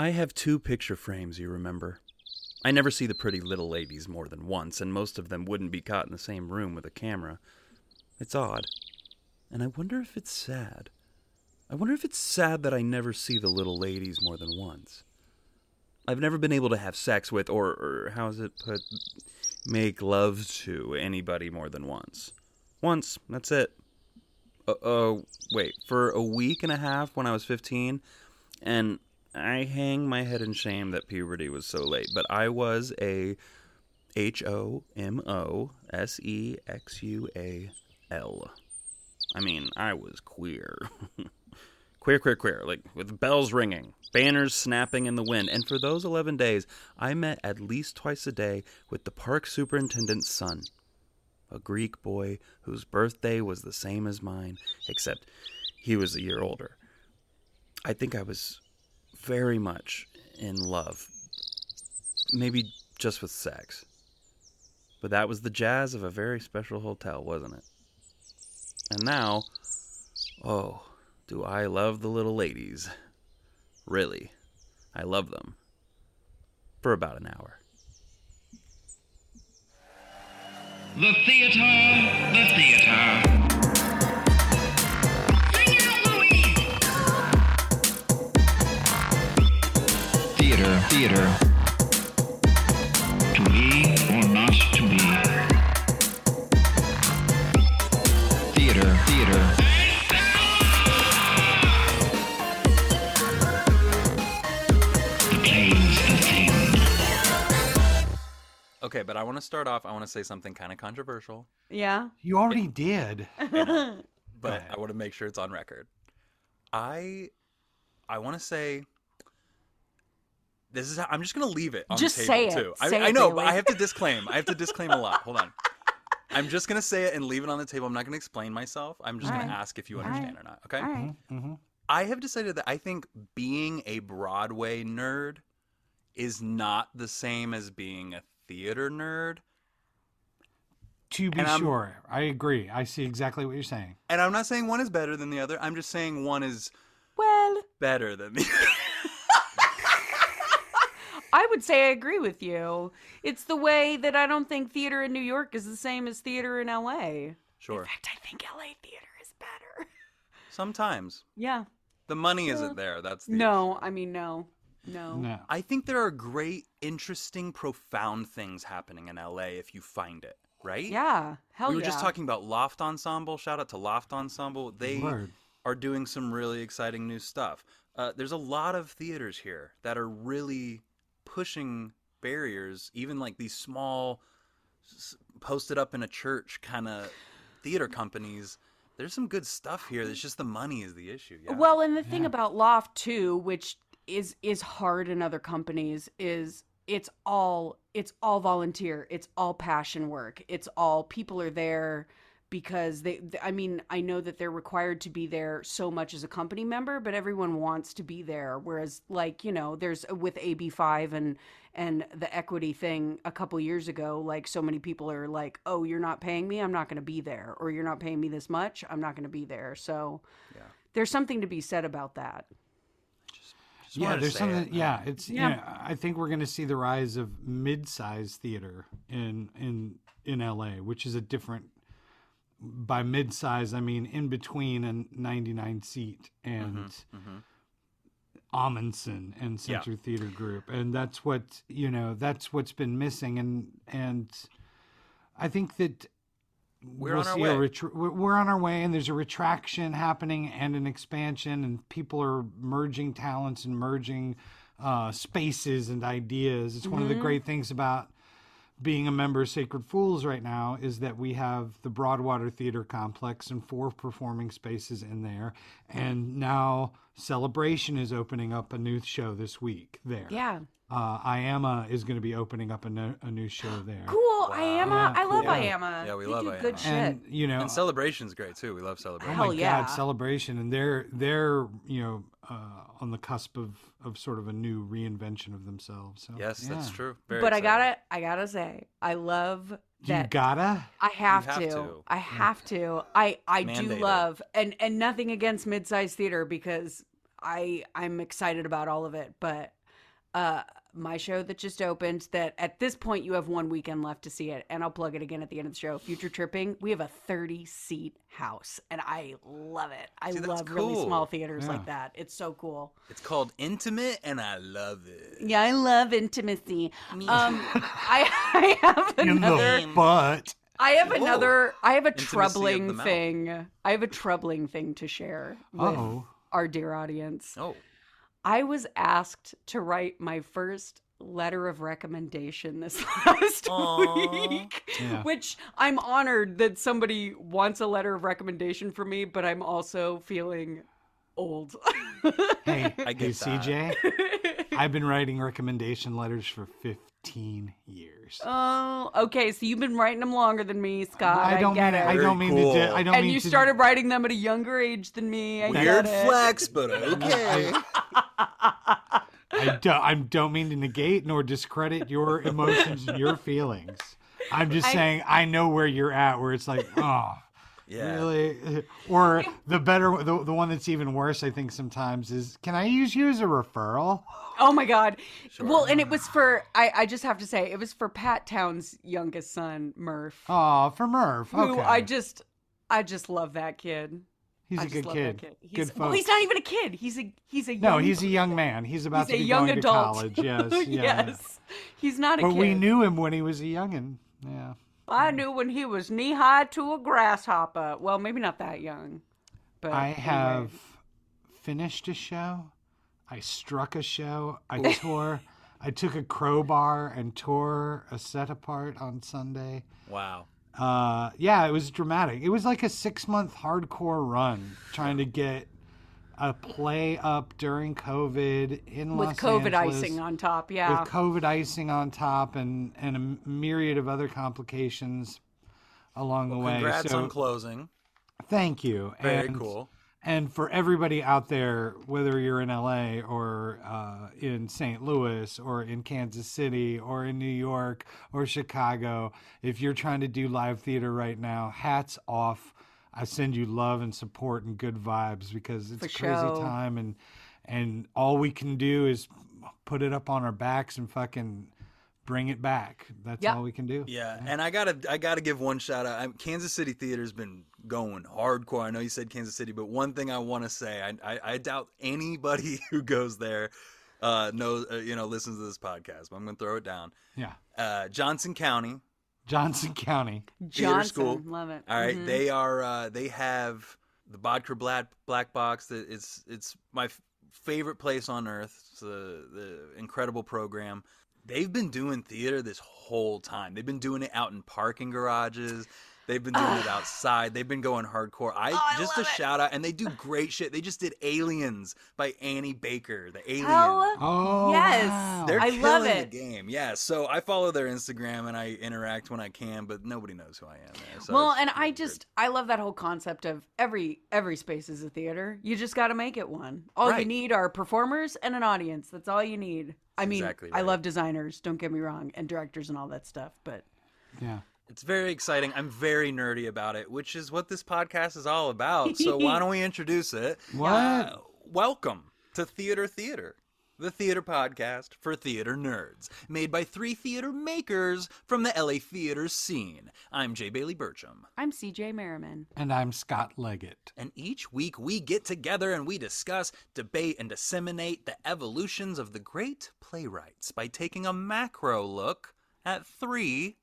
I have two picture frames, you remember. I never see the pretty little ladies more than once, and most of them wouldn't be caught in the same room with a camera. It's odd. And I wonder if it's sad. I wonder if it's sad that I never see the little ladies more than once. I've never been able to have sex with, or, or how's it put, make love to anybody more than once. Once, that's it. Uh, uh, wait, for a week and a half when I was 15, and I hang my head in shame that puberty was so late, but I was a H O M O S E X U A L. I mean, I was queer. queer, queer, queer, like with bells ringing, banners snapping in the wind. And for those 11 days, I met at least twice a day with the park superintendent's son, a Greek boy whose birthday was the same as mine, except he was a year older. I think I was very much in love. Maybe just with sex. But that was the jazz of a very special hotel, wasn't it? And now, oh, do I love the little ladies. Really, I love them. For about an hour. The theater, the theater. Theater, theater. To be or not to be. Theater, theater. The play's the thing. Okay, but I want to start off. I want to say something kind of controversial, Yeah. You already did. but. I want to make sure it's on record. I, I want to say. This is. How, I'm just gonna leave it on Just the table say it. too. I, Say I it, know, but I have to disclaim. I have to disclaim a lot. Hold on. I'm just gonna say it and leave it on the table. I'm not gonna explain myself. I'm just gonna Alright. ask if you Alright. understand or not. Okay. All right. Mm-hmm. I have decided that I think being a Broadway nerd is not the same as being a theater nerd. To be sure, I agree. I see exactly what you're saying. And I'm not saying one is better than the other. I'm just saying one is Well, better than the I would say I agree with you. It's the way that I don't think theater in New York is the same as theater in LA. Sure. In fact, I think LA theater is better. Sometimes Yeah. the money Yeah. isn't there. That's the No, I mean no. No. No. I think there are great, interesting, profound things happening in LA if you find it, right? Yeah. Hell we were yeah. just talking about Loft Ensemble. Shout out to Loft Ensemble. They Word. are doing some really exciting new stuff. Uh, there's a lot of theaters here that are really pushing barriers, even like these small, posted up in a church kind of theater companies. There's some good stuff here. It's just the money is the issue. Yeah. Well, and the thing Yeah. about Loft too, which is is hard in other companies, is it's all it's all volunteer. It's all passion work. It's all people are there because they th- I mean, I know that they're required to be there so much as a company member, but everyone wants to be there whereas like, you know, there's uh, with AB5 and and the equity thing a couple years ago, like so many people are like, "Oh, you're not paying me, I'm not going to be there," or "You're not paying me this much, I'm not going to be there." So Yeah. there's something to be said about that. Just yeah, there's something. it. Yeah, it's. Yeah. Yeah. I think we're going to see the rise of mid-sized theater in in in LA, which is a different. By mid-size, I mean in between a 99 seat and mhm. Ahmanson and Yeah. Center Theater Group, and that's what you know. That's what's been missing, and and I think that We're we'll on our way. a retr- we're on our way, and there's a retraction happening and an expansion, and people are merging talents and merging uh, spaces and ideas. It's one of the Mm-hmm. great things about being a member of Sacred Fools right now is that we have the Broadwater Theater Complex and four performing spaces in there, and now Celebration is opening up a new show this week there. Yeah. Uh, IAMA is going to be opening up a, no, a new show there. Cool. IAMA. Yeah, I love cool. IAMA. Yeah, we They love do IAMA. good shit. And you know, And celebration's great too. We love Oh celebration. Hell my yeah. God, celebration, and they're they're you know uh, on the cusp of of sort of a new reinvention of themselves. So, yes, that's true. Very but I gotta, I gotta say, I love You that. gotta. I have, have to. to. I have to. I I Mandate do love and and nothing against mid-sized theater because I I'm excited about all of it, but uh, my show that just opened. That at this point you have one weekend left to see it, and I'll plug it again at the end of the show. Future Tripping. We have a 30 seat house, and I love it. I See, that's love really small theaters Yeah. like that. It's so cool. It's called Intimate, and I love it. Yeah, I love intimacy. Um, I, I have In another. the butt. I have Whoa. another. I have a Intimacy troubling thing. I have a troubling thing to share with Uh-oh. our dear audience. Oh, I was asked to write my first letter of recommendation this last Aw. week, Yeah. which I'm honored that somebody wants a letter of recommendation from me, but I'm also feeling old. Hey, I hey, get that. CJ. I've been writing recommendation letters for 15 years. oh, okay. So you've been writing them longer than me, Scott. I, I don't get mean it. I don't Very mean to. cool. I don't and mean you to, started writing them at a younger age than me. I weird get it. flex, but okay. I don't. I don't mean to negate nor discredit your emotions and your feelings. I'm just I- saying I know where you're at. Where it's like, oh, Yeah. really? Or the better, the, the one that's even worse, I think sometimes is, can I use you as a referral? Oh my god. Sure. Well, and it was for I, I just have to say it was for Pat Town's youngest son, Murph. Oh, for Murph. Okay. Who I just I just love that kid. he's I a good love kid. kid. He's, Good well, he's not even a kid. He's a he's a young, no, he's a young man. He's about he's to a be young going adult. to college. Yes, yeah. yes. He's not a kid. But kid. we knew him when he was a youngin. Yeah. I knew when he was knee high to a grasshopper. Well, maybe not that young. But I anyway. have finished a show. I struck a show. I tore. I took a crowbar and tore a set apart on Sunday. Wow. Uh, yeah, it was dramatic. It was like a six month hardcore run trying to get a play up during COVID in with Los COVID Angeles icing on top. Yeah. with COVID icing on top and and a myriad of other complications along the way. Congrats so on closing. thank you. Very And- cool. and for everybody out there, whether you're in LA or uh, in St. Louis or in Kansas City or in New York or Chicago, if you're trying to do live theater right now, hats off. I send you love and support and good vibes because it's For a crazy sure. time and and all we can do is put it up on our backs and fucking bring it back. That's Yeah. all we can do. Yeah, and I gotta I gotta give one shout out. I'm, Kansas City theater's been going hardcore. I know you said Kansas City, but one thing I want to say, I, I I doubt anybody who goes there uh knows uh, you know listens to this podcast. But I'm gonna throw it down. Yeah. Uh, Johnson County Johnson County. Theater Johnson, School. love it. All right, Mhm. they are. Uh, they have the Bodker Black Black Box. That it's it's my f- favorite place on earth. It's the the incredible program. They've been doing theater this whole time. They've been doing it out in parking garages. They've been doing it outside. They've been going hardcore. I, Oh, I just love a it. shout out, and they do great shit. They just did Aliens by Annie Baker. The Alien. Hell Oh, Yes. wow. They're I killing love the game. Yeah, so I follow their Instagram and I interact when I can, but nobody knows who I am there. So well, and I just weird. I love that whole concept of every every space is a theater. You just got to make it one. All you need are performers and an audience. That's all you need. I mean, exactly I love designers. Don't get me wrong, and directors and all that stuff. But Yeah. It's very exciting. I'm very nerdy about it, which is what this podcast is all about. So why don't we introduce it? What? Uh, welcome to Theater Theater, the theater podcast for theater nerds, made by three theater makers from the LA theater scene. I'm Jay Bailey Burcham. I'm CJ Merriman. And I'm Scott Leggett. And each week we get together and we discuss, debate, and disseminate the evolutions of the great playwrights by taking a macro look at three,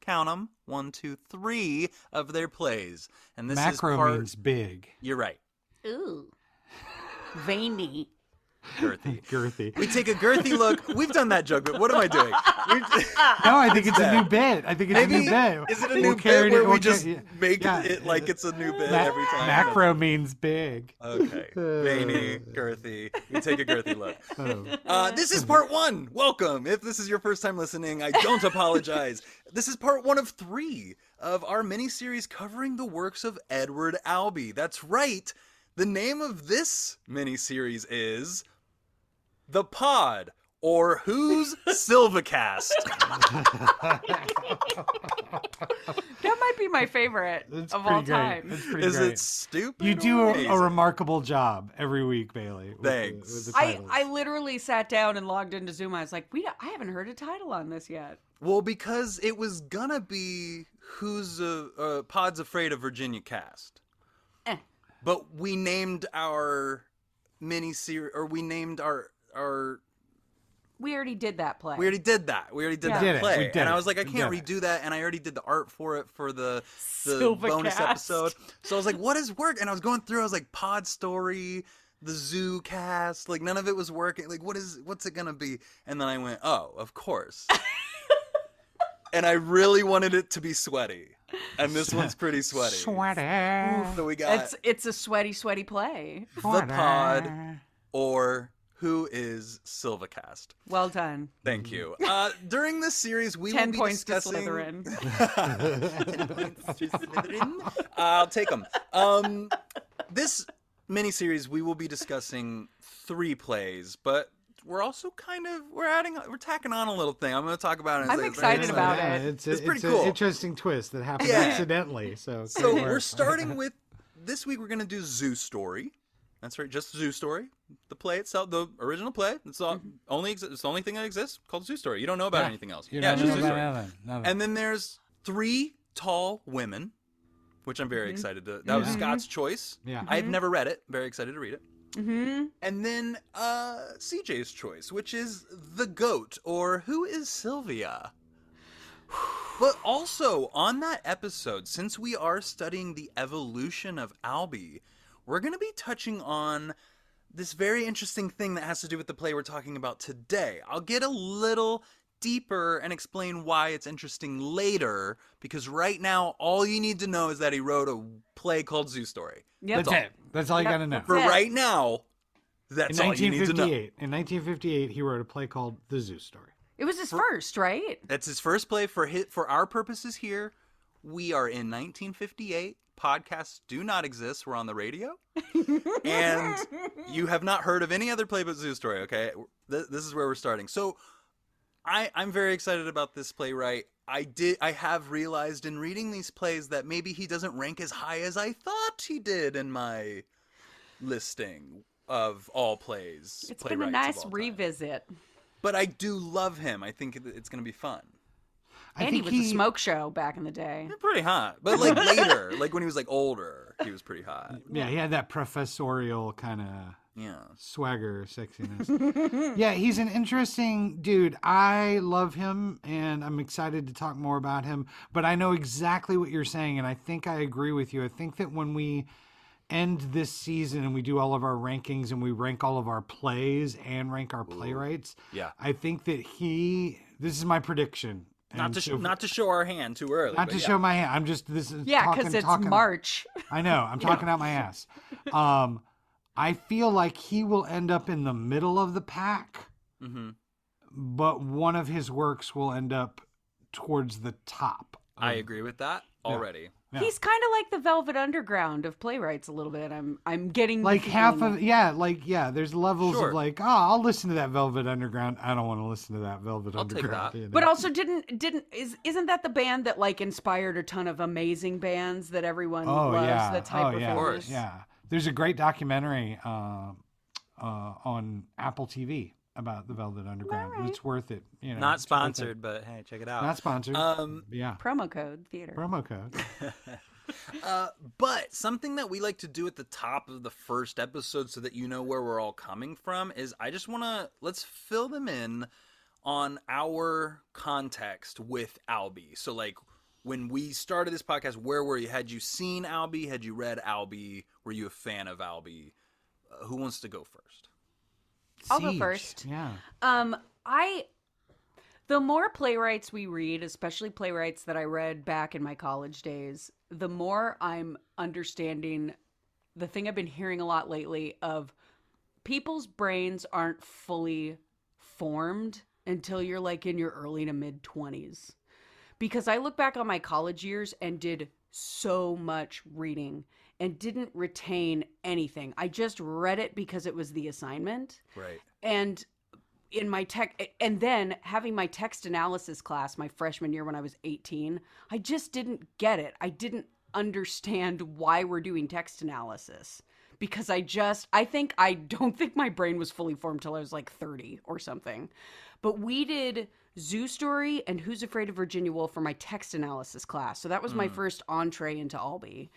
count 'em, one, two, three of their plays. And this Macro is part. means big, You're right, Ooh, veiny. Girthy. girthy. We take a girthy look. We've done that joke, but what am I doing? No, I think it's, a new bit. I think it's Maybe a new bit. is it a We'll new carry bit where we'll we just ca- yeah. make Yeah. it like it's a new bit Ma- every time? Macro means big. Okay. Veiny, girthy. We take a girthy look. Oh. Uh, this is part one. Welcome. If this is your first time listening, I don't apologize. This is part one of three of our mini series covering the works of Edward Albee. That's right. The name of this mini series is The Pod or who's Silvacast? That might be my favorite That's of all great. time. That's Is great. it stupid? You do a, a remarkable job every week, Bailey. with the- Thanks. with the I. I literally sat down and logged into Zoom. I was like, we I haven't heard a title on this yet. Well, because it was gonna be who's uh, uh, Pod's afraid of Virginia cast, Eh. but we named our mini series, or we named our our. We already did that play. We already did that. We already did Yeah. that Did play, We did and I was like, I can't did it. redo that, and I already did the art for it for the the Silvacast. bonus episode. So I was like, what is work? And I was going through. I was like, Pod Story, the Zoo Cast. Like none of it was working. Like what is what's it gonna be? And then I went, oh, of course. and I really wanted it to be sweaty, and this one's pretty sweaty. Sweaty. So we got It's it's a sweaty, sweaty play. the Pod or who is Silvacast. Well done. Thank you. Uh, during this series, we Ten will be points discussing. to Slytherin. I'll take them. Um, this miniseries, we will be discussing three plays, but we're also kind of we're adding we're tacking on a little thing. I'm going to talk about it. as I'm I- excited as I- about yeah, it. It's, a, It's it's pretty an cool. interesting twist that happened Yeah. accidentally. So, So we're starting with this week. We're going to do Zoo Story. That's right, just Zoo Story. The play itself, the original play. It's all, only exi- it's the only thing that exists called Zoo Story. You don't know about Yeah. anything else. You yeah, don't just Zoo Story. nothing, nothing. And then there's three tall women, which I'm very excited to. That was Scott's choice. Yeah. I've never read it. Very excited to read it. Mm-hmm. And then uh, CJ's choice, which is the goat, or who is Sylvia? But also on that episode, since we are studying the evolution of Albee, we're going to be touching on this very interesting thing that has to do with the play we're talking about today. I'll get a little deeper and explain why it's interesting later, because right now all you need to know is that he wrote a play called Zoo Story. Yep. That's it. That's all you Yep. got to know. For Yeah. right now, In that's all you need to know. 1958, in 1958, he wrote a play called The Zoo Story. It was his first, right? That's his first play for hit for our purposes here. We are in 1958. Podcasts do not exist. We're on the radio, and you have not heard of any other play but Zoo Story. Okay, Th- this is where we're starting. So, I I'm very excited about this playwright. I did I have realized in reading these plays that maybe he doesn't rank as high as I thought he did in my listing of all plays. It's been a nice time. revisit. But I do love him. I think it's going to be fun. I and he think was a smoke show back in the day. Pretty hot, but like later, like when he was like older, he was pretty hot. Yeah, he had that professorial kind of Yeah. swagger, sexiness. yeah, he's an interesting dude. I love him and I'm excited to talk more about him. But I know exactly what you're saying, and I think I agree with you. I think that when we end this season and we do all of our rankings and we rank all of our plays and rank our playwrights, Yeah. I think that he. This is my prediction. Not to sh- so- not to show our hand too early. not to yeah. show my hand. I'm just this is Yeah, talking, because it's talking, March. I know. I'm talking out my ass. Um, I feel like he will end up in the middle of the pack, Mhm. but one of his works will end up towards the top. I agree with that already. Yeah. He's kind of like the Velvet Underground of playwrights a little bit. I'm I'm getting Like half feeling. of yeah, like yeah. There's levels Sure. of like, oh, I'll listen to that Velvet Underground. I don't want to listen to that Velvet I'll take Underground. that. you know? But also didn't didn't is isn't that the band that like inspired a ton of amazing bands that everyone oh loves? yeah, That's oh hyper yeah, Of course. yeah. There's a great documentary uh, uh, on Apple TV about the Velvet Underground. Alright. It's worth it. You know, Not it's it. sponsored, but hey, check it out. Not sponsored. Um, yeah. Promo code theater. Promo code. uh, but something that we like to do at the top of the first episode so that you know where we're all coming from is I just want to let's fill them in on our context with Albee. So like when we started this podcast, where were you? Had you seen Albee? Had you read Albee? Were you a fan of Albee? Uh, who wants to go first? I'll go Siege. first. Yeah. Um, I the more playwrights we read, especially playwrights that I read back in my college days, the more I'm understanding the thing I've been hearing a lot lately of people's brains aren't fully formed until you're like in your early to mid 20s. Because I look back on my college years and did so much reading and didn't retain anything. I just read it because it was the assignment Right. and in my tech and then having my text analysis class my freshman year when I was 18, I just didn't get it. I didn't understand why we're doing text analysis because I just I think I don't think my brain was fully formed till I was like 30 or something. But we did Zoo Story and Who's Afraid of Virginia Woolf for my text analysis class. So that was my first entree into Albee.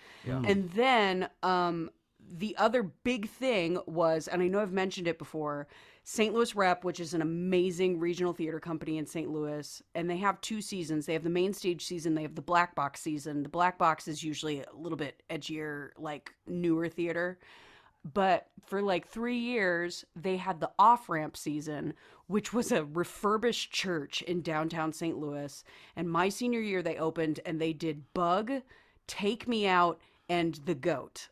And then um the other big thing was, and I know I've mentioned it before, St. Louis Rep, which is an amazing regional theater company in St. Louis, and they have two seasons. They have the main stage season, they have the black box season. The black box is usually a little bit edgier, like newer theater. But for like three years, they had the off ramp season, which was a refurbished church in downtown St. Louis. And my senior year, they opened and they did Bug, Take Me Out, and The Goat.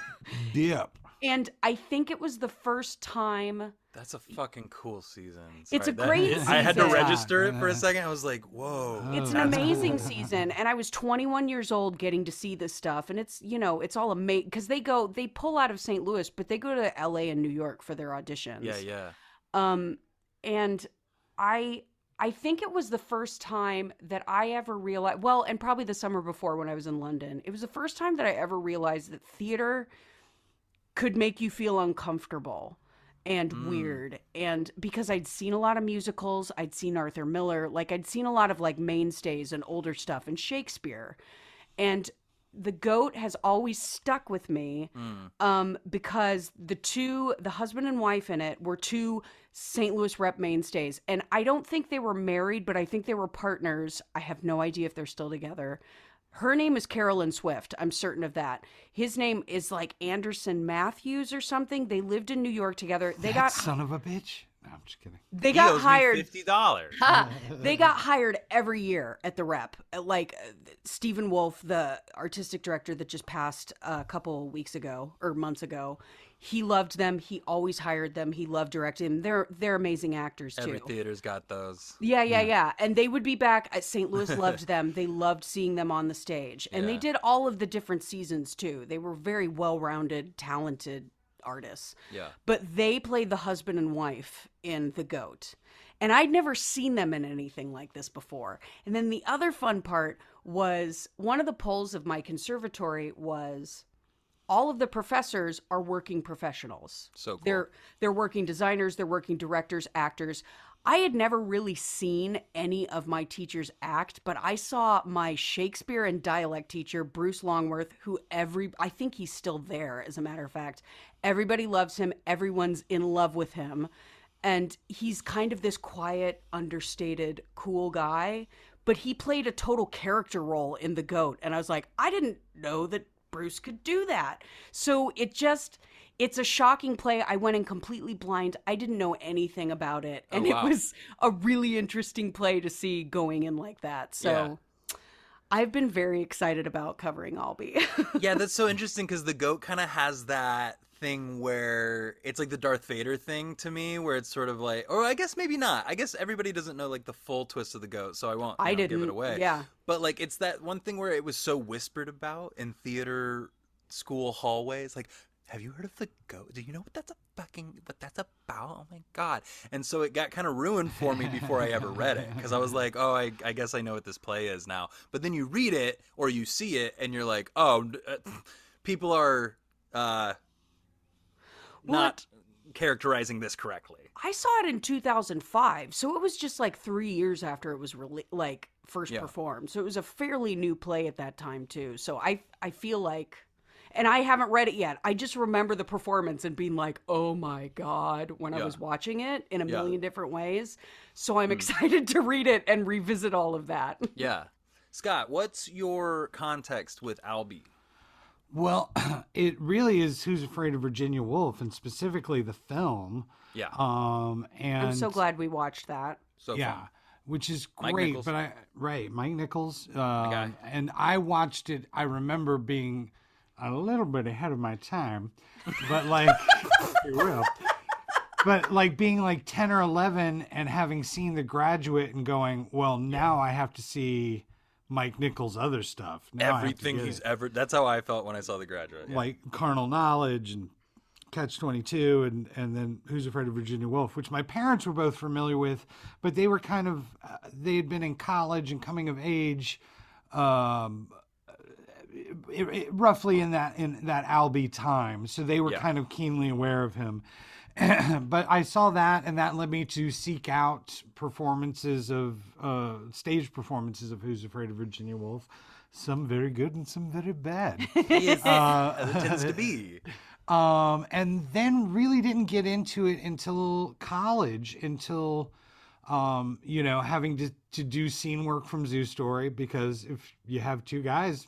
Dip. And I think it was the first time. That's a fucking cool season. It's a that- great season. I had to register it for a second. I was like, whoa. It's an amazing cool. season, and I was 21 years old getting to see this stuff, and it's you know it's all amazing because they go they pull out of St. Louis, but they go to L.A. and New York for their auditions. Yeah, yeah. Um, and I I think it was the first time that I ever realized. Well, and probably the summer before when I was in London, it was the first time that I ever realized that theater could make you feel uncomfortable and weird. And because i'd seen a lot of musicals i'd seen arthur miller like i'd seen a lot of like mainstays and older stuff and shakespeare. And the goat has always stuck with me um, because the two the husband and wife in it were two st louis rep mainstays. And i don't think they were married but i think they were partners. I have no idea if they're still together her name is Carolyn Swift. I'm certain of that. His name is like Anderson Matthews or something. They lived in New York together. They That got son of a bitch. No, I'm just kidding. they He got owes me hired. fifty dollars. They got hired every year at the rep. Like uh, Steven Woolf, the artistic director that just passed a couple weeks ago or months ago, he loved them. He always hired them. He loved directing them. They're they're amazing actors too. Every theater's got those. Yeah, yeah, yeah. And they would be back at St. Louis loved them. They loved seeing them on the stage. And they did all of the different seasons too. They were very well-rounded, talented artists. Yeah. But they played the husband and wife in The Goat. And I'd never seen them in anything like this before. And then the other fun part was one of the polls of my conservatory was all of the professors are working professionals. So cool. They're they're working designers, they're working directors, actors. I had never really seen any of my teachers act, but I saw my Shakespeare and dialect teacher, Bruce Longworth, who every I think he's still there as a matter of fact. Everybody loves him, everyone's in love with him. And he's kind of this quiet, understated, cool guy, but he played a total character role in The Goat. And I was like, I didn't know that Bruce could do that. So it just it's a shocking play. I went in completely blind. I didn't know anything about it. Oh, and wow. it was a really interesting play to see going in like that. So I've been very excited about covering Albee. yeah, that's so interesting because the goat kind of has that thing where it's like the Darth Vader thing to me, where it's sort of like, or I guess maybe not. I guess everybody doesn't know like the full twist of the goat, so I won't. I know, give didn't, it away. yeah. but like it's that one thing where it was so whispered about in theater school hallways, like. Have you heard of the goat? Do you know what that's a fucking what that's about? Oh my god! And so it got kind of ruined for me before I ever read it because I was like, oh, I, I guess I know what this play is now. But then you read it or you see it and you're like, oh, uh, people are uh, Well, not characterizing this correctly. I saw it in 2005, so it was just like 3 years after it was rele- like first Yeah. performed. So it was a fairly new play at that time too. So I I feel like and I haven't read it yet. I just remember the performance and being like, "Oh my god," when I was watching it in a Yeah. million different ways. So I'm hmm. excited to read it and revisit all of that. Yeah, Scott, what's your context with Albee? Well, it really is Who's Afraid of Virginia Woolf, and specifically the film. Yeah, Um, and I'm so glad we watched that. so yeah, fun. which is great. Nichols. But I right, Mike Nichols. guy. Um, and I watched it. I remember being a little bit ahead of my time, but like, if you will. But like being like ten or eleven and having seen The Graduate and going, well, now I have to see Mike Nichols' other stuff. Now I have to Everything he's it. ever. That's how I felt when I saw The Graduate. Yeah. like carnal knowledge and Catch 22 and, and then Who's Afraid of Virginia Woolf, which my parents were both familiar with, but they were kind of, uh, they had been in college and coming of age, um, it, it- roughly in that, in that Albee time. So they were Yeah. kind of keenly aware of him. but I saw that, and that led me to seek out performances of uh, stage performances of Who's Afraid of Virginia Woolf. Some very good and some very bad. Yes, Uh, as it tends to be. um, and then really didn't get into it until college, until um, you know having to, to do scene work from Zoo Story because if you have two guys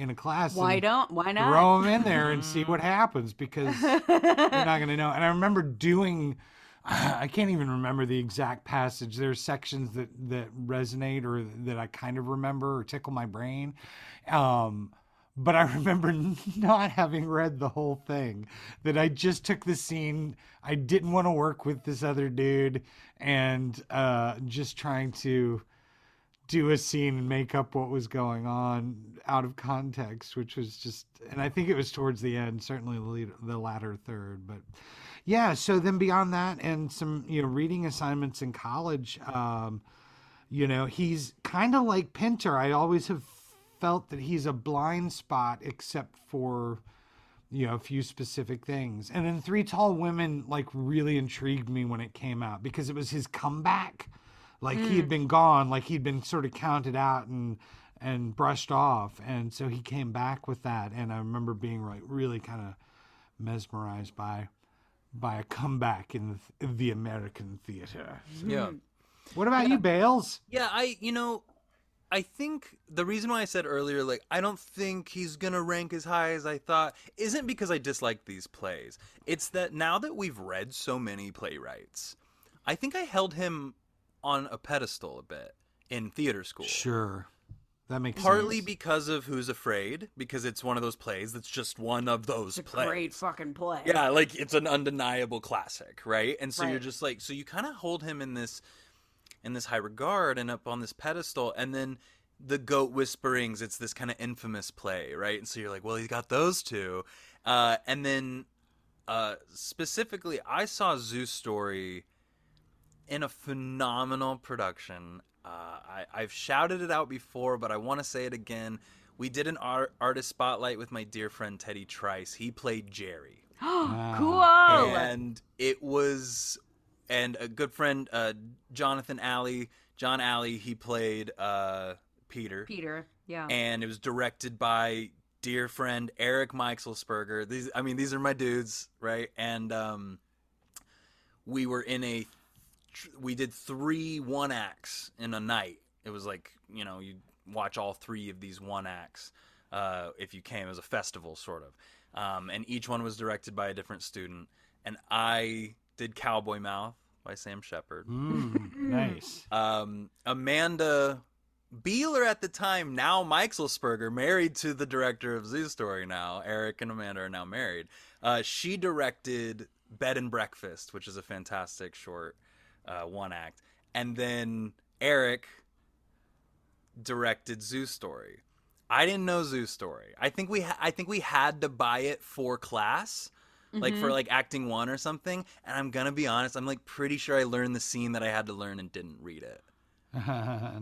in a class, Why don't? Why not? throw them in there and see what happens because you're not going to know. And I remember doing. I can't even remember the exact passage. There's sections that that resonate or that I kind of remember or tickle my brain. Um, but I remember not having read the whole thing. That I just took the scene. I didn't want to work with this other dude, and uh, just trying to do a scene and make up what was going on out of context, which was just. And I think it was towards the end, certainly the, latter third, but. Yeah, so then beyond that, and some you know reading assignments in college, um, you know he's kind of like Pinter. I always have felt that he's a blind spot, except for you know a few specific things. And then Three Tall Women like really intrigued me when it came out because it was his comeback. Like he had mm. been gone, like he'd been sort of counted out and and brushed off, and so he came back with that. And I remember being like really kind of mesmerized by by a comeback in the, in the American theater. Yeah. Hmm. What about you, Bales? Yeah, I you know, I think the reason why I said earlier, like I don't think he's gonna rank as high as I thought, isn't because I dislike these plays. It's that now that we've read so many playwrights, I think I held him on a pedestal a bit in theater school. Sure, that makes Partly sense. because of Who's Afraid, because it's one of those plays that's just one of those It's a plays. great fucking play. Yeah, like it's an undeniable classic, right? And so you're just like so you kind of hold him in this in this high regard and up on this pedestal and then the goat whisperings it's this kind of infamous play, right? And so you're like, well, he's got those two. Uh and then uh specifically I saw Zoo Story in a phenomenal production. Uh, I, I've shouted it out before, but I want to say it again. We did an art, artist spotlight with my dear friend Teddy Trice. He played Jerry cool. and it was and a good friend uh jonathan alley john alley he played uh peter Peter. Yeah. and it was directed by dear friend eric meichelsberger these i mean these are my dudes right and um we were in a we did three one acts in a night it was like you know you watch all three of these one acts uh, if you came as a festival sort of um, and each one was directed by a different student and i did cowboy mouth by sam shepard Mm, nice. um, Amanda Beeler at the time, now Meichelsberger, married to the director of Zoo Story now. Eric and Amanda are now married. Uh, she directed Bed and Breakfast, which is a fantastic short uh, one act. And then Eric directed Zoo Story. I didn't know Zoo Story. I think we ha- I think we had to buy it for class. Like for like acting one or something, and I'm gonna be honest, I'm like pretty sure I learned the scene that I had to learn and didn't read it.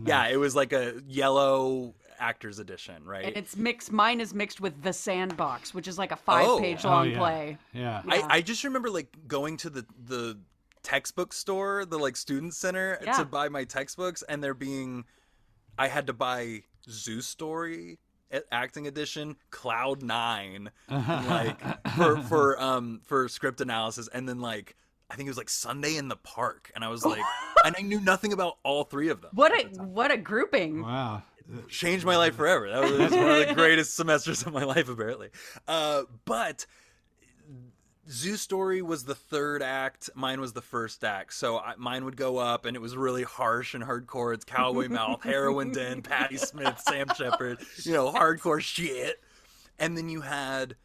Yeah, it was like a yellow actors edition, right? and it's mixed. Mine is mixed with The Sandbox, which is like a five-page Oh, long yeah. play. Yeah. Yeah. I, I just remember like going to the the textbook store, the like student center Yeah. to buy my textbooks, and there being, I had to buy Zoo Story acting edition, Cloud Nine, like for for um for script analysis, and then like I think it was like Sunday in the Park, and I was like, and I knew nothing about all three of them. What a what a grouping. Wow. changed my life forever. That was, that was one of the greatest semesters of my life, apparently. Uh, but Zoo Story was the third act. Mine was the first act. So I, mine would go up, and it was really harsh and hardcore. It's Cowboy Mouth, Heroin Den, Patti Smith, Sam Shepard. You know, hardcore shit. And then you had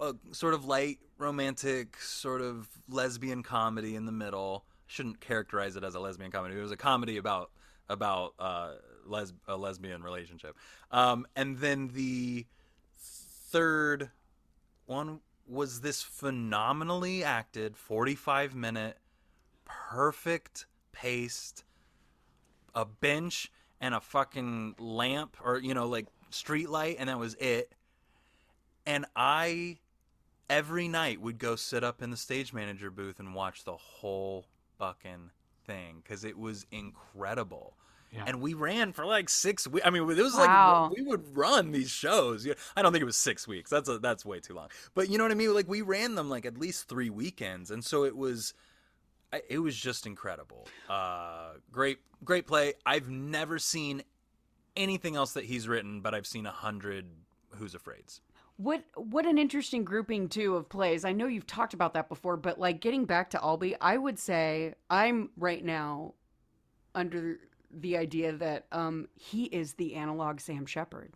a sort of light romantic, sort of lesbian comedy in the middle. Shouldn't characterize it as a lesbian comedy. It was a comedy about about uh, les- a lesbian relationship. Um, and then the third one was this phenomenally acted 45 minute perfect paced a bench and a fucking lamp or you know like street light and that was it. And i every night would go sit up in the stage manager booth and watch the whole fucking thing because it was incredible Yeah. and we ran for like six weeks. I mean, it was Wow. like we would run these shows. I don't think it was six weeks. That's a, that's way too long. But you know what I mean? Like we ran them like at least three weekends, and so it was, it was just incredible. Uh, great, great play. I've never seen anything else that he's written, but I've seen a hundred Who's Afraid's. What what an interesting grouping too of plays. I know you've talked about that before, but like getting back to Albee, I would say I'm right now under the idea that um he is the analog Sam Shepard.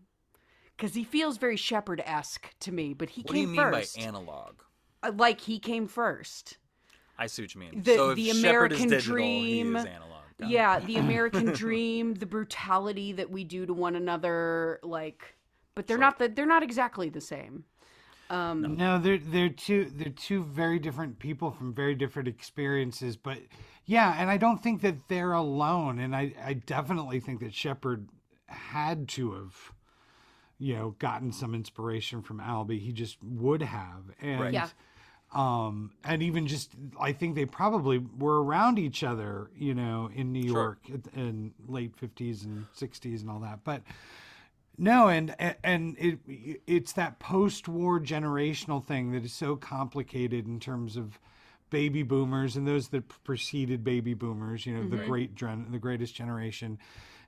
Cuz he feels very Shepard-esque to me, but he What do you came mean first. by analog? Uh, like he came first. I see what you mean. The- so if the Shepard American is digital, dream- analog. Got it. Yeah, the American dream, the brutality that we do to one another like but they're Sure. not the, they're not exactly the same. Um No, they're they're two they're two very different people from very different experiences. But yeah, and I don't think that they're alone. And I I definitely think that Shepard had to have, you know, gotten some inspiration from Albee. He just would have. And Right. Yeah. um and even just i think they probably were around each other you know in new Sure. york in late 50s and 60s and all that but no and and it it's that post-war generational thing that is so complicated in terms of baby boomers and those that preceded baby boomers you know the mm-hmm. great gen, the greatest generation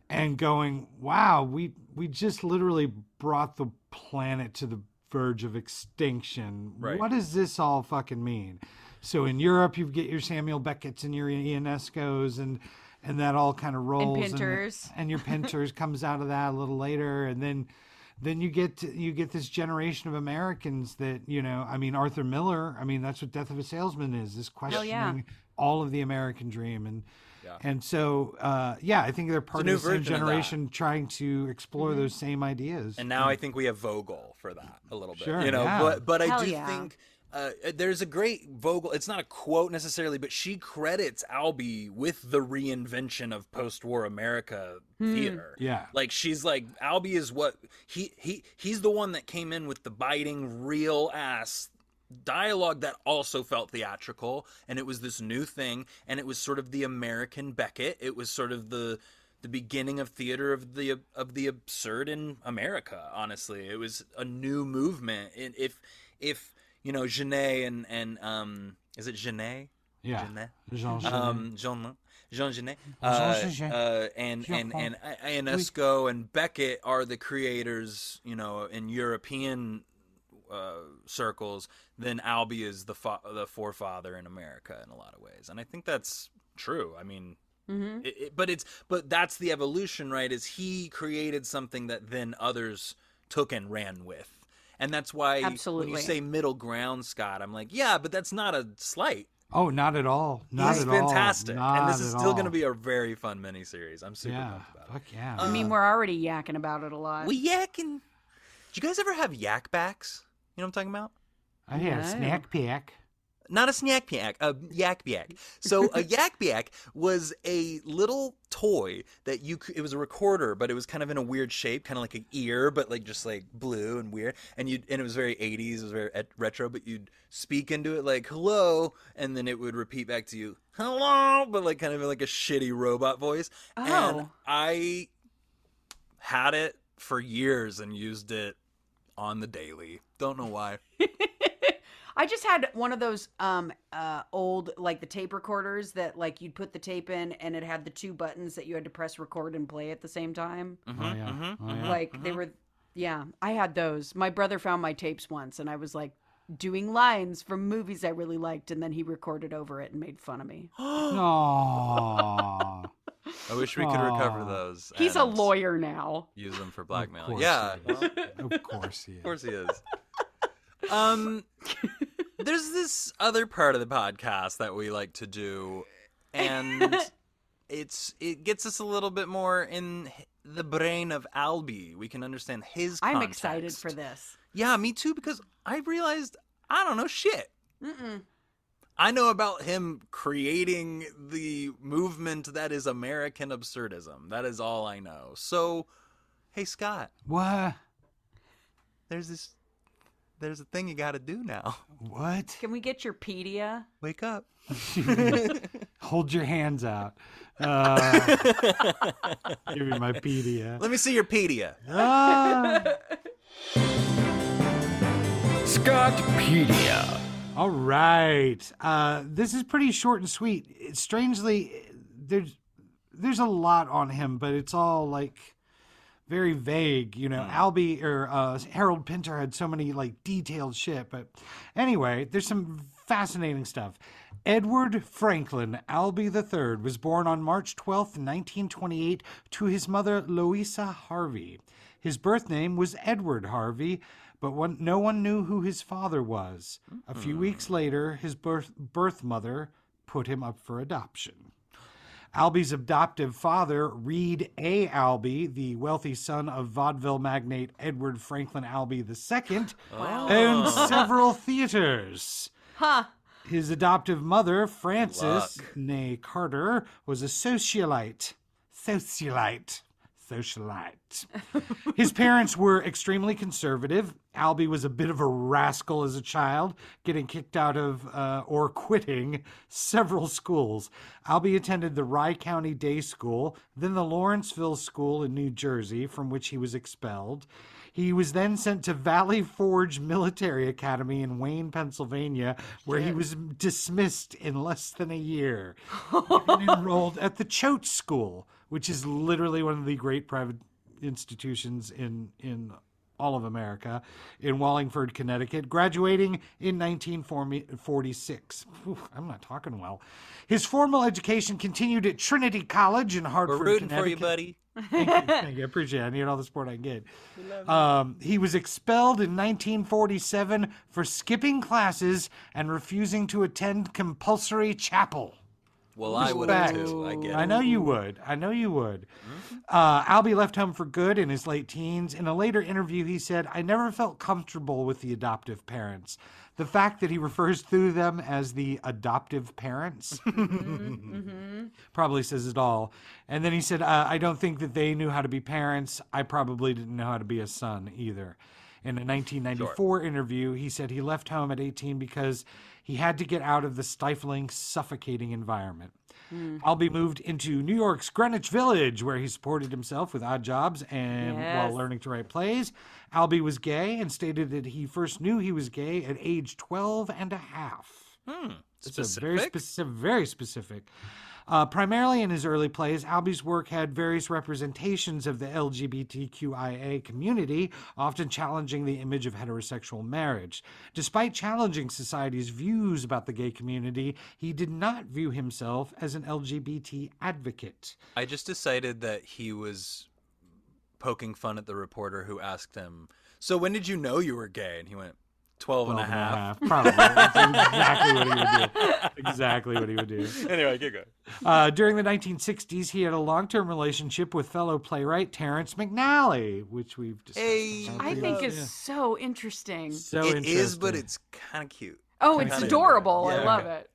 and going wow we we just literally brought the planet to the verge of extinction. Right. what does this all fucking mean? So in europe you get your samuel beckett's and your ionescos and and that all kind of rolls Pinters. and, your pinters comes out of that a little later and then then you get to, you get this generation of Americans that you know I mean Arthur Miller I mean that's what Death of a Salesman is is questioning yeah. all of the American dream and Yeah. and so uh, yeah I think they're part of the same version of that. generation trying to explore those same ideas And now I think we have Vogel for that a little bit. Sure, you know, yeah. but but I Hell do yeah. think uh, there's a great Vogel. It's not a quote necessarily, but she credits Albee with the reinvention of post-war America theater. yeah Like she's like Albee is what he he he's the one that came in with the biting real ass dialogue that also felt theatrical and it was this new thing and it was sort of the American Beckett. It was sort of the the beginning of theater of the of the absurd in America, honestly. It was a new movement. And if if you know Genet and and um is it Genet? yeah Genet? Jean Genet. um, Jean Jean Genet, uh, Jean Genet. uh, and and and Ionesco and Beckett are the creators, you know, in European uh, circles. Then Albee is the fa- the forefather in America in a lot of ways, and I think that's true. I mean. mhm. It, it- but it's but that's the evolution, right? Is he created something that then others took and ran with, and that's why when you say middle ground, Scott, I'm like, yeah, but that's not a slight. oh not at all not He's at fantastic, all and this is still going to be a very fun miniseries. I'm super yeah pumped about it. fuck yeah I mean, we're already yakking about it a lot. We yakking. Did you guys ever have yak backs? You know what I'm talking about? I had a snack pack Not a snack pack, a yak yak. So a yak yak was a little toy that you could, it was a recorder, but it was kind of in a weird shape, kind of like an ear, but like just like blue and weird. And you and it was very 80s, it was very et- retro, but you'd speak into it like hello, and then it would repeat back to you hello, but like kind of like a shitty robot voice. And Oh. I had it for years and used it on the daily. Don't know why. I just had one of those um uh old like the tape recorders that like you'd put the tape in and it had the two buttons that you had to press record and play at the same time. oh yeah oh, yeah. Like they were yeah, I had those. My brother found my tapes once and I was like doing lines from movies I really liked and then he recorded over it and made fun of me. Aw. I wish we could recover those. He's a lawyer now. Use them for blackmail. course Yeah, he is. of course he is of course he is. Um, there's this other part of the podcast that we like to do, and it's it gets us a little bit more in the brain of Albee. We can understand his. I'm excited for this. Yeah, me too. Because I realized I don't know shit. Mm-mm. I know about him creating the movement that is American absurdism. That is all I know. So, hey Scott, What? there's this there's a thing you got to do now. What? Can we get your pedia? Wake up. Hold your hands out. Uh, give me my pedia. Let me see your pedia. Ah. Scottpedia. All right. Uh, this is pretty short and sweet. Strangely, there's there's a lot on him, but it's all like very vague. You know, Albee or uh, Harold Pinter had so many like detailed shit. But anyway, there's some fascinating stuff. Edward Franklin Albee III was born on March 12th, 1928, to his mother Louisa Harvey. His birth name was Edward Harvey, but one, no one knew who his father was. A few weeks later, his birth, birth mother put him up for adoption. Albee's adoptive father, Reed A. Albee, the wealthy son of vaudeville magnate Edward Franklin Albee II, owned several theaters. Huh. His adoptive mother, Frances, Luck. nay Carter, was a socialite. Socialite. Socialite. His parents were extremely conservative. Albee was a bit of a rascal as a child, getting kicked out of uh, or quitting several schools. Albee attended the Rye Country Day School, then the Lawrenceville School in New Jersey, from which he was expelled. He was then sent to Valley Forge Military Academy in Wayne, Pennsylvania, where he was dismissed in less than a year. and enrolled at the Choate School, which is literally one of the great private institutions in in all of America, in Wallingford, Connecticut, graduating in 1946. Whew, I'm not talking well. His formal education continued at Trinity College in Hartford, We're Hartford, rooting for you, buddy. Thank you, thank you. I appreciate it. I need all the support I can get. Um, he was expelled in 1947 for skipping classes and refusing to attend compulsory chapel. Well, I would too. I get I know you would. I know you would. Uh, Albee left home for good in his late teens. In a later interview, he said, I never felt comfortable with the adoptive parents. The fact that he refers to them as the adoptive parents probably says it all. And then he said, uh, I don't think that they knew how to be parents. I probably didn't know how to be a son either. In a 1994 interview, he said he left home at 18 because he had to get out of the stifling, suffocating environment. Albee moved into New York's Greenwich Village, where he supported himself with odd jobs and Yes. while learning to write plays. Albee was gay and stated that he first knew he was gay at age 12 and a half. Hmm. It's a very specific, very specific. Uh, primarily in his early plays, Albee's work had various representations of the LGBTQIA community, often challenging the image of heterosexual marriage. Despite challenging society's views about the gay community, he did not view himself as an LGBT advocate. I just decided that he was poking fun at the reporter who asked him, So when did you know you were gay? And he went, 12 and a 12 half. Probably. That's exactly what he would do. Exactly what he would do. anyway, get going. Uh, during the 1960s, he had a long term relationship with fellow playwright Terrence McNally, which we've discussed. Hey. I previous- think yeah. is so interesting. so It is, but it's kind of cute. Oh, it's Kinda- adorable. I love it.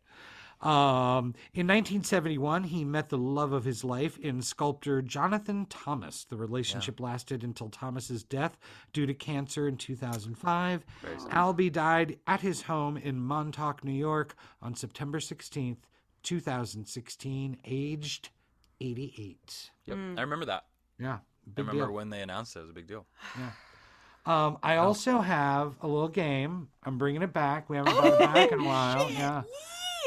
Um, in 1971, he met the love of his life in sculptor Jonathan Thomas. The relationship lasted until Thomas's death due to cancer in 2005. Albee died at his home in Montauk, New York on September 16th, 2016, aged 88. Yep. I remember that. Yeah, I remember deal. when they announced it. It was a big deal. Um, I also have a little game. I'm bringing it back. We haven't brought it back in a while. Yeah.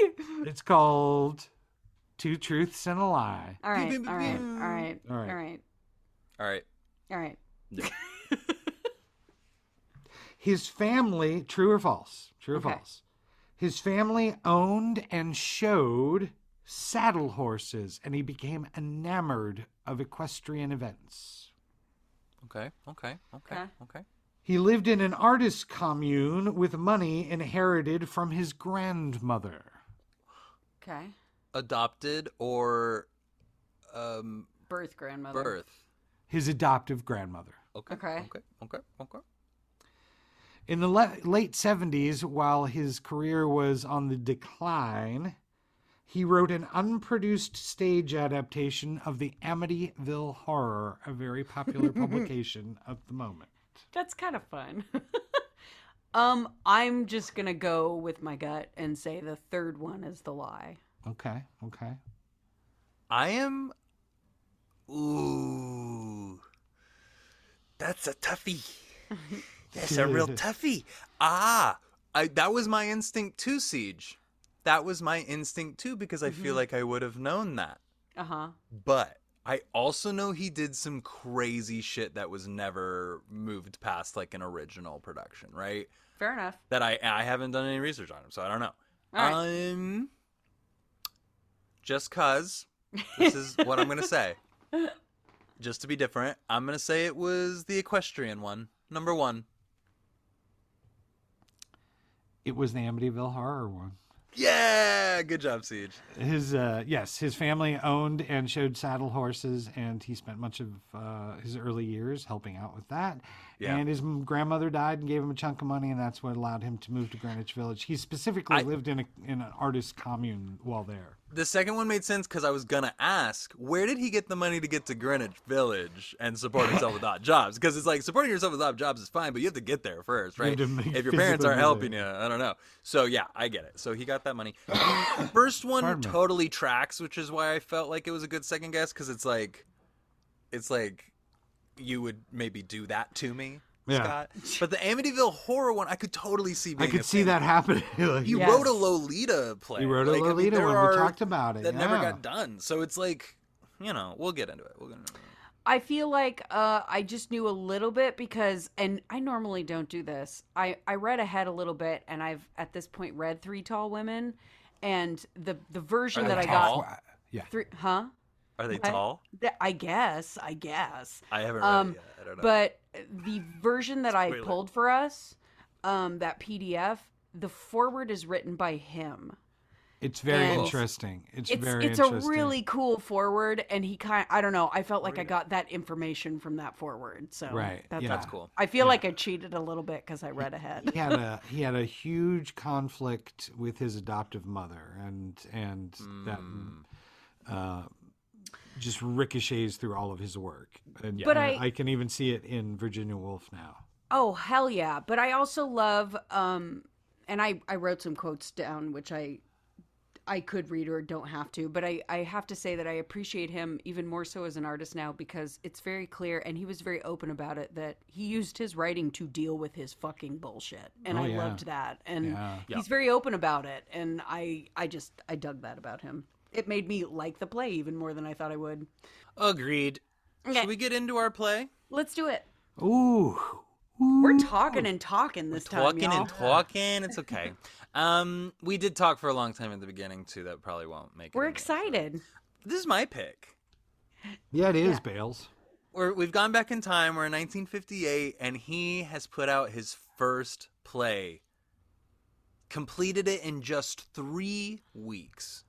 It's called Two Truths and a Lie. All right, all right, all right, All all right. right, All right. all right. His family, true or false? True or Okay. false? His family owned and showed saddle horses, and he became enamored of equestrian events. Okay. Okay. Okay. Okay. Okay. He lived in an artist commune with money inherited from his grandmother. Okay. Adopted or um, Birth grandmother. birth. His adoptive grandmother. Okay. Okay. Okay. Okay. Okay. In the le- late 70s, while his career was on the decline, he wrote an unproduced stage adaptation of the Amityville Horror, a very popular publication of the moment. That's kind of fun. um, I'm just gonna go with my gut and say the third one is the lie. Okay, okay. I am. Ooh, that's a toughie. That's a real toughie. Ah, I, that was my instinct too, Siege. That was my instinct too because I feel like I would have known that. Uh huh. But I also know he did some crazy shit that was never moved past like an original production, right? Fair enough. That I I haven't done any research on him, so I don't know. All right. Um, just cause this is what I'm gonna say. Just to be different, I'm gonna say it was the equestrian one, number one. It was the Amityville Horror one. Yeah, good job, Siege. His uh, yes, his family owned and showed saddle horses, and he spent much of uh, his early years helping out with that. Yeah. And his grandmother died and gave him a chunk of money, and that's what allowed him to move to Greenwich Village. He specifically I- lived in a in an artist commune while there. The second one made sense because I was gonna ask, where did he get the money to get to Greenwich Village and support himself with odd jobs? Because it's like supporting yourself with odd jobs is fine, but you have to get there first, right? make- If your parents aren't helping you, I don't know. So yeah, I get it. So he got that money. First one totally tracks, which is why I felt like it was a good second guess because it's like, it's like you would maybe do that to me. Yeah. Scott. But the Amityville horror one, I could totally see. I could a see thing. that happening. Like, He Yes. wrote a Lolita play. He wrote a Like, I mean, Lolita there one. We talked about it. that never got done. So it's like, you know, we'll get into it. We'll get into it. I feel like uh, I just knew a little bit because, and I normally don't do this. I, I read ahead a little bit, and I've at this point read Three Tall Women, and the the version Are that I tall? got, Yeah. three, huh? Are they I- tall? Th- I guess, I guess. I haven't read Um, it yet. I don't know. But the version that I pulled for us, um, that PDF, the forward is written by him. It's very And- interesting. It's, It's very it's a really cool forward, and he kind I don't know. I felt like I got that information from that forward. So Right, that's, yeah. That's cool. I feel like I cheated a little bit because I read ahead. he had a he had a huge conflict with his adoptive mother, and and that Mm. uh, just ricochets through all of his work. And, But I- I can even see it in Virginia Woolf now. Oh hell yeah! But I also love, um, and I I wrote some quotes down, which I I could read or don't have to, but I I have to say that I appreciate him even more so as an artist now because it's very clear, and he was very open about it that he used his writing to deal with his fucking bullshit, and Oh, I yeah. loved that, and Yeah. he's very open about it, and I I just I dug that about him. It made me like the play even more than I thought I would. Agreed. Okay. Should we get into our play? Let's do it. Ooh, We're talking and talking this time, Talking y'all. and talking. It's okay. um, we did talk for a long time at the beginning too. That probably won't make. it We're in the- excited. This is my pick. yeah, it is Yeah. Bales. We're, we've gone back in time. We're in 1958, and he has put out his first play. Completed it in just three weeks,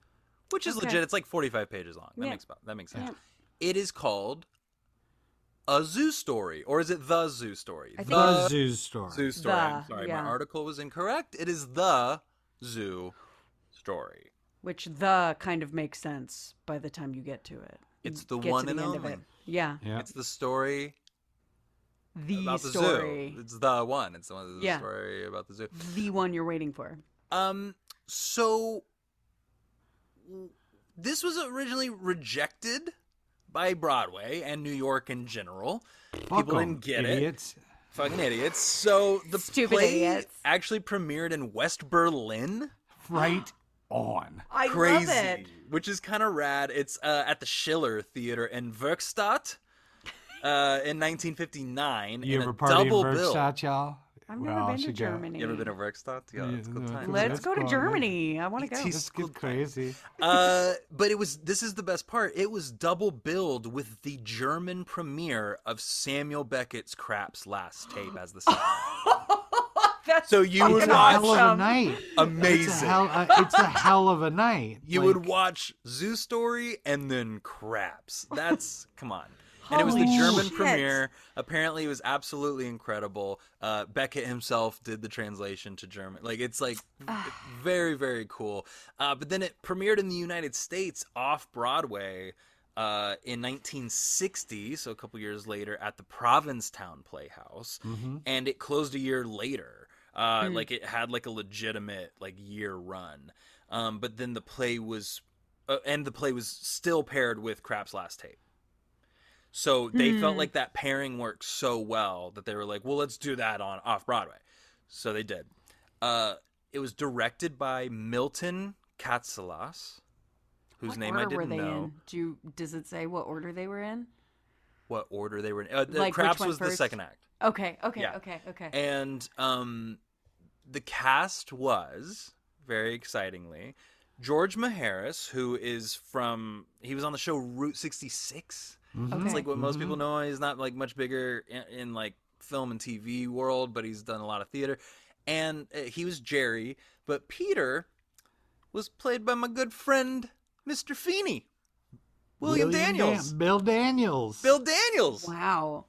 which is Okay. legit. It's like 45 pages long. That Yeah. makes that makes sense. Yeah. It is called a zoo story, or is it the zoo story? I think- The Zoo Story. zoo story. I'm sorry, yeah. my article was incorrect. It is the zoo story. Which the kind of makes sense by the time you get to it. It's the Get to one the and end of only. it. Yeah. Yeah. It's the story The about the story. zoo. It's the one. It's the one. The Yeah. story about the zoo. The one you're waiting for. Um. So this was originally rejected by Broadway and New York in general. Fuck People 'em, didn't get it. idiots. Fucking idiots. So the Stupid play idiots. actually premiered in West Berlin. Right on. I Crazy, love it. which is kind of rad. It's uh, at the Schiller Theater in Werkstatt uh, in 1959. You in ever a party in double bill. Werkstatt, y'all? I've never Well, been to should go. Germany. You ever been to Werkstatt? Yeah, it's a good Yeah, time. Let's go to fun. Germany. I want to go. It's- Let's get crazy. uh, but it was this is the best part. It was double billed with the German premiere of Samuel Beckett's Krapp's last tape as the soundtrack. That's So you would It's a watch hell of a awesome. night. It's amazing. a hell. Uh, it's a hell of a night. You Like, would watch Zoo Story and then Krapp's. That's come on. And it was the German shit. premiere. Apparently, it was absolutely incredible. Uh, Beckett himself did the translation to German. Like it's like very very cool. Uh, but then it premiered in the United States off Broadway. Uh, in 1960, so a couple years later, at the Provincetown Playhouse, and it closed a year later. Uh, Like it had like a legitimate like year run, um, but then the play was, uh, and the play was still paired with Krapp's Last Tape. So they felt like that pairing worked so well that they were like, well, let's do that on off Broadway. So they did. Uh, it was directed by Milton Katselas, whose What name I didn't they know in? Do you, does it say what order they were in? what order they were in. Uh, the Like, Krapp's was the second act. Okay, okay, Yeah. okay, okay. And um, the cast was very excitingly George Maharis, who is from he was on the show Route 66. Okay. It's like what most people know. He's not like much bigger in, in like film and TV world, but he's done a lot of theater. And uh, he was Jerry, but Peter was played by my good friend Mr. Feeney, William, Dan- Daniels, Bill Daniels. Bill Daniels, wow.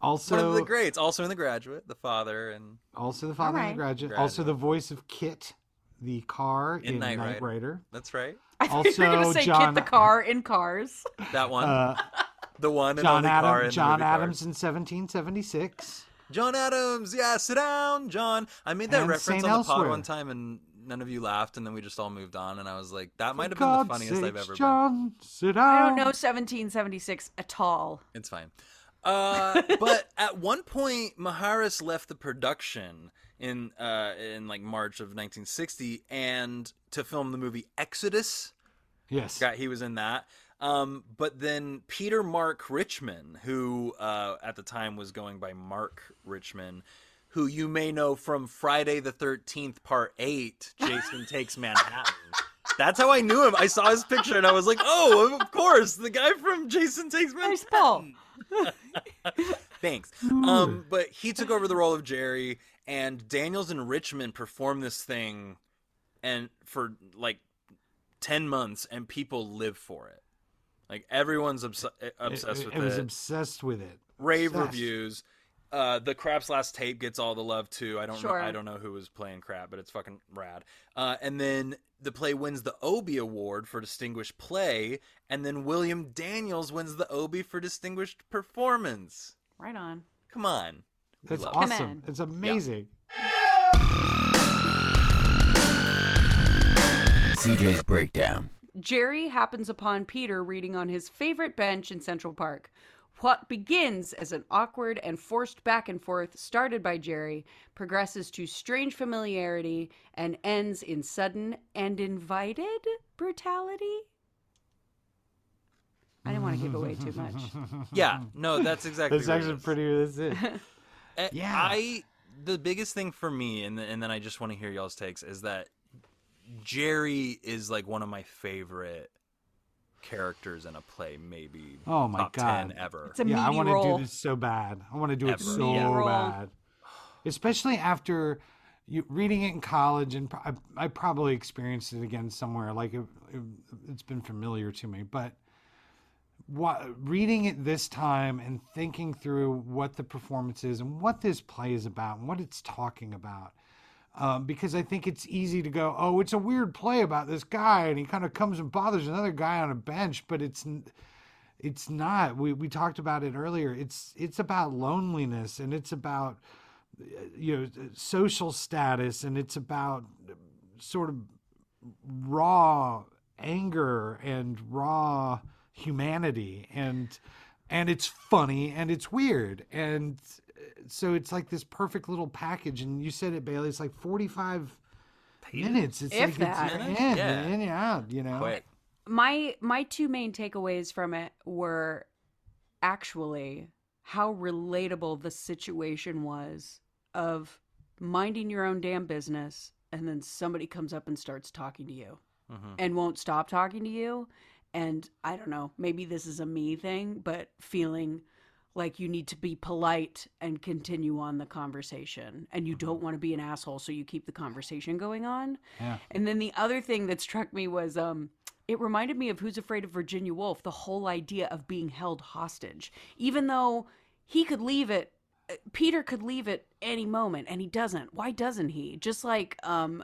also one of the greats, also in The Graduate, the father, and also the father of Alright. the graduate. Graduate. Also the voice of KITT, the car In in, Knight Knight, Rider. Rider. that's right, I thought you were Also, gonna say John- Kit the car in Cars. that one, Uh, the one, and John only car in Adams. the John movie Cars. Adams in 1776. John Adams, yeah, sit down, John. I made that And reference Saint on the pod one time, and none of you laughed, and then we just all moved on, and I was like, that might have For been the God's funniest I've sakes, ever been. John, sit down. I don't know 1776 at all. It's fine. Uh, but at one point, Maharis left the production in uh, in like March of 1960, and to film the movie Exodus. Yes. Got he was in that. Um, but then Peter Mark Richmond, who uh, at the time was going by Mark Richmond, who you may know from Friday the Thirteenth Part Eight, Jason Takes Manhattan. That's how I knew him. I saw his picture and I was like, "Oh, of course, the guy from Jason Takes. Manhattan." Thanks. Um, but he took over the role of Jerry, and Daniels and Richmond performed this thing, and for like ten months, and people live for it. Like everyone's obs- obsessed it, with it it. was obsessed with it. Rave obsessed. reviews. Uh, the Krapp's last tape gets all the love too. I don't Sure. know. I don't know who was playing Crap, but it's fucking rad. Uh, and then the play wins the Obie Award for distinguished play, and then William Daniels wins the Obie for distinguished performance. Right on. Come on. We That's awesome. It's amazing. CJ's Breakdown. Jerry happens upon Peter reading on his favorite bench in Central Park. What begins as an awkward and forced back and forth started by Jerry progresses to strange familiarity and ends in sudden and invited brutality. I didn't want to give away too much. Yeah, no, that's exactly. That's actually is. pretty. That's it. Uh, Yeah. I the biggest thing for me, and and then I just want to hear y'all's takes, is that Jerry is like one of my favorite characters in a play, maybe Oh my top God. ten ever. It's a yeah, I want to do this so bad. I want to do it so Meaty role. bad, especially after you reading it in college, and I, I probably experienced it again somewhere. Like it, it, it's been familiar to me, but what reading it this time and thinking through what the performance is and what this play is about and what it's talking about. Um, because I think it's easy to go, oh, it's a weird play about this guy, and he kind of comes and bothers another guy on a bench, but it's it's not. We we talked about it earlier. It's it's about loneliness, and it's about you know social status, and it's about sort of raw anger and raw humanity, and and it's funny and it's weird, and so it's like this perfect little package. And you said it, Bailey. It's like forty five minutes. It's If like that. it's Minutes? in, Yeah. in and out. You know. Quick. my my two main takeaways from it were actually how relatable the situation was of minding your own damn business and then somebody comes up and starts talking to you Mhm. and won't stop talking to you and i don't know maybe this is a me thing but feeling like you need to be polite and continue on the conversation and you don't want to be an asshole so you keep the conversation going on Yeah. and then the other thing that struck me was um it reminded me of Who's Afraid of Virginia Woolf, the whole idea of being held hostage. Even though he could leave it uh, Peter could leave at any moment and he doesn't. Why doesn't he? Just like um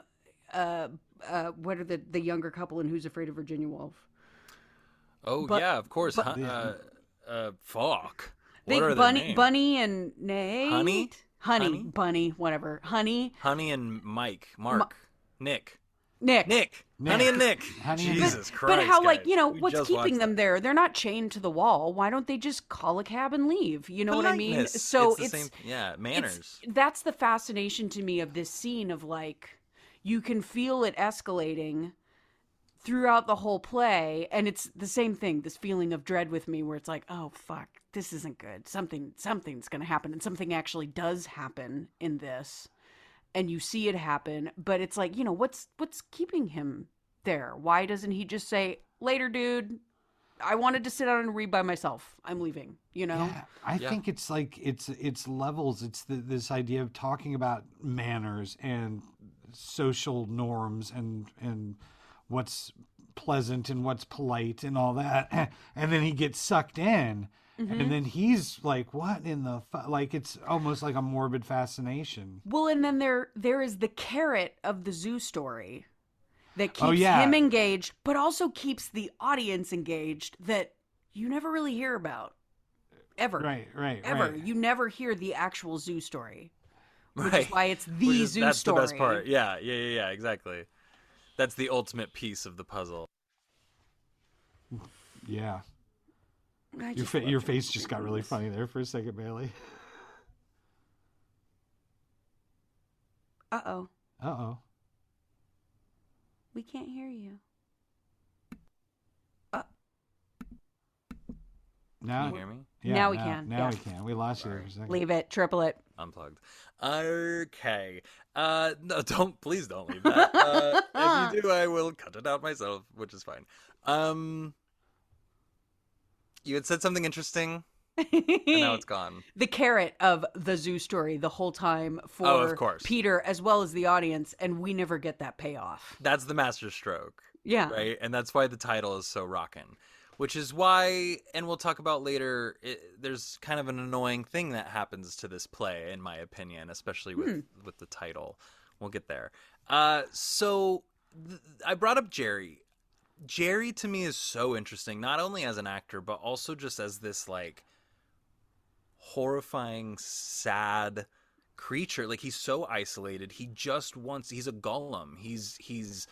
uh uh what are the the younger couple in Who's Afraid of Virginia Woolf? Oh But- yeah, of course. but- Hun- uh, uh, fuck. They What are Bunny names? Bunny and Nate? Honey? Honey, Honey? Bunny, whatever. Honey, Honey and Mike, Mark, Nick, Nick. Nick, Nick. Honey and Nick. Honey and Jesus but, Christ! but how like you know We what's keeping them that. there they're not chained to the wall why don't they just call a cab and leave you know what i mean so it's, the same, yeah, it's- manners. that's the fascination to me of this scene of like you can feel it escalating throughout the whole play and it's the same thing this feeling of dread with me where it's like oh fuck this isn't good something something's going to happen and something actually does happen in this and you see it happen but it's like you know what's what's keeping him there why doesn't he just say later dude i wanted to sit down and read by myself i'm leaving you know Yeah, I Yeah. think it's like it's it's levels. It's the, this idea of talking about manners and social norms and and what's pleasant and what's polite and all that. And then he gets sucked in, Mm-hmm. and then he's like, "What in the fu-? like?" It's almost like a morbid fascination. Well, and then there there is the carrot of the zoo story that keeps Oh, yeah. him engaged, but also keeps the audience engaged that you never really hear about ever. Right, right, Ever. right. You never hear the actual zoo story. Which right. is why it's the Which is- zoo that's story. the best part. Yeah, yeah, yeah, yeah, exactly. That's the ultimate piece of the puzzle. Yeah, I your fa- your face just got really funny there for a second, Bailey. Uh-oh. Uh oh. We can't hear you. Now, Can you hear me? yeah, Now we can, Now yeah. we can. We lost you for a second. Leave it. Triple it. Unplugged. Okay. Uh, no, don't. Please don't leave that. Uh, if you do, I will cut it out myself, which is fine. Um, you had said something interesting, and now it's gone. the carrot of the zoo story the whole time for Oh, of course. Peter as well as the audience, and we never get that payoff. That's the master stroke. Yeah. right? And that's why the title is so rocking. Which is why, and we'll talk about later. It, there's kind of an annoying thing that happens to this play, in my opinion, especially with Hmm. with the title. We'll get there. Uh, so th- I brought up Jerry. Jerry to me is so interesting, not only as an actor, but also just as this like horrifying, sad creature. Like he's so isolated. He just wants. He's a Gollum. He's he's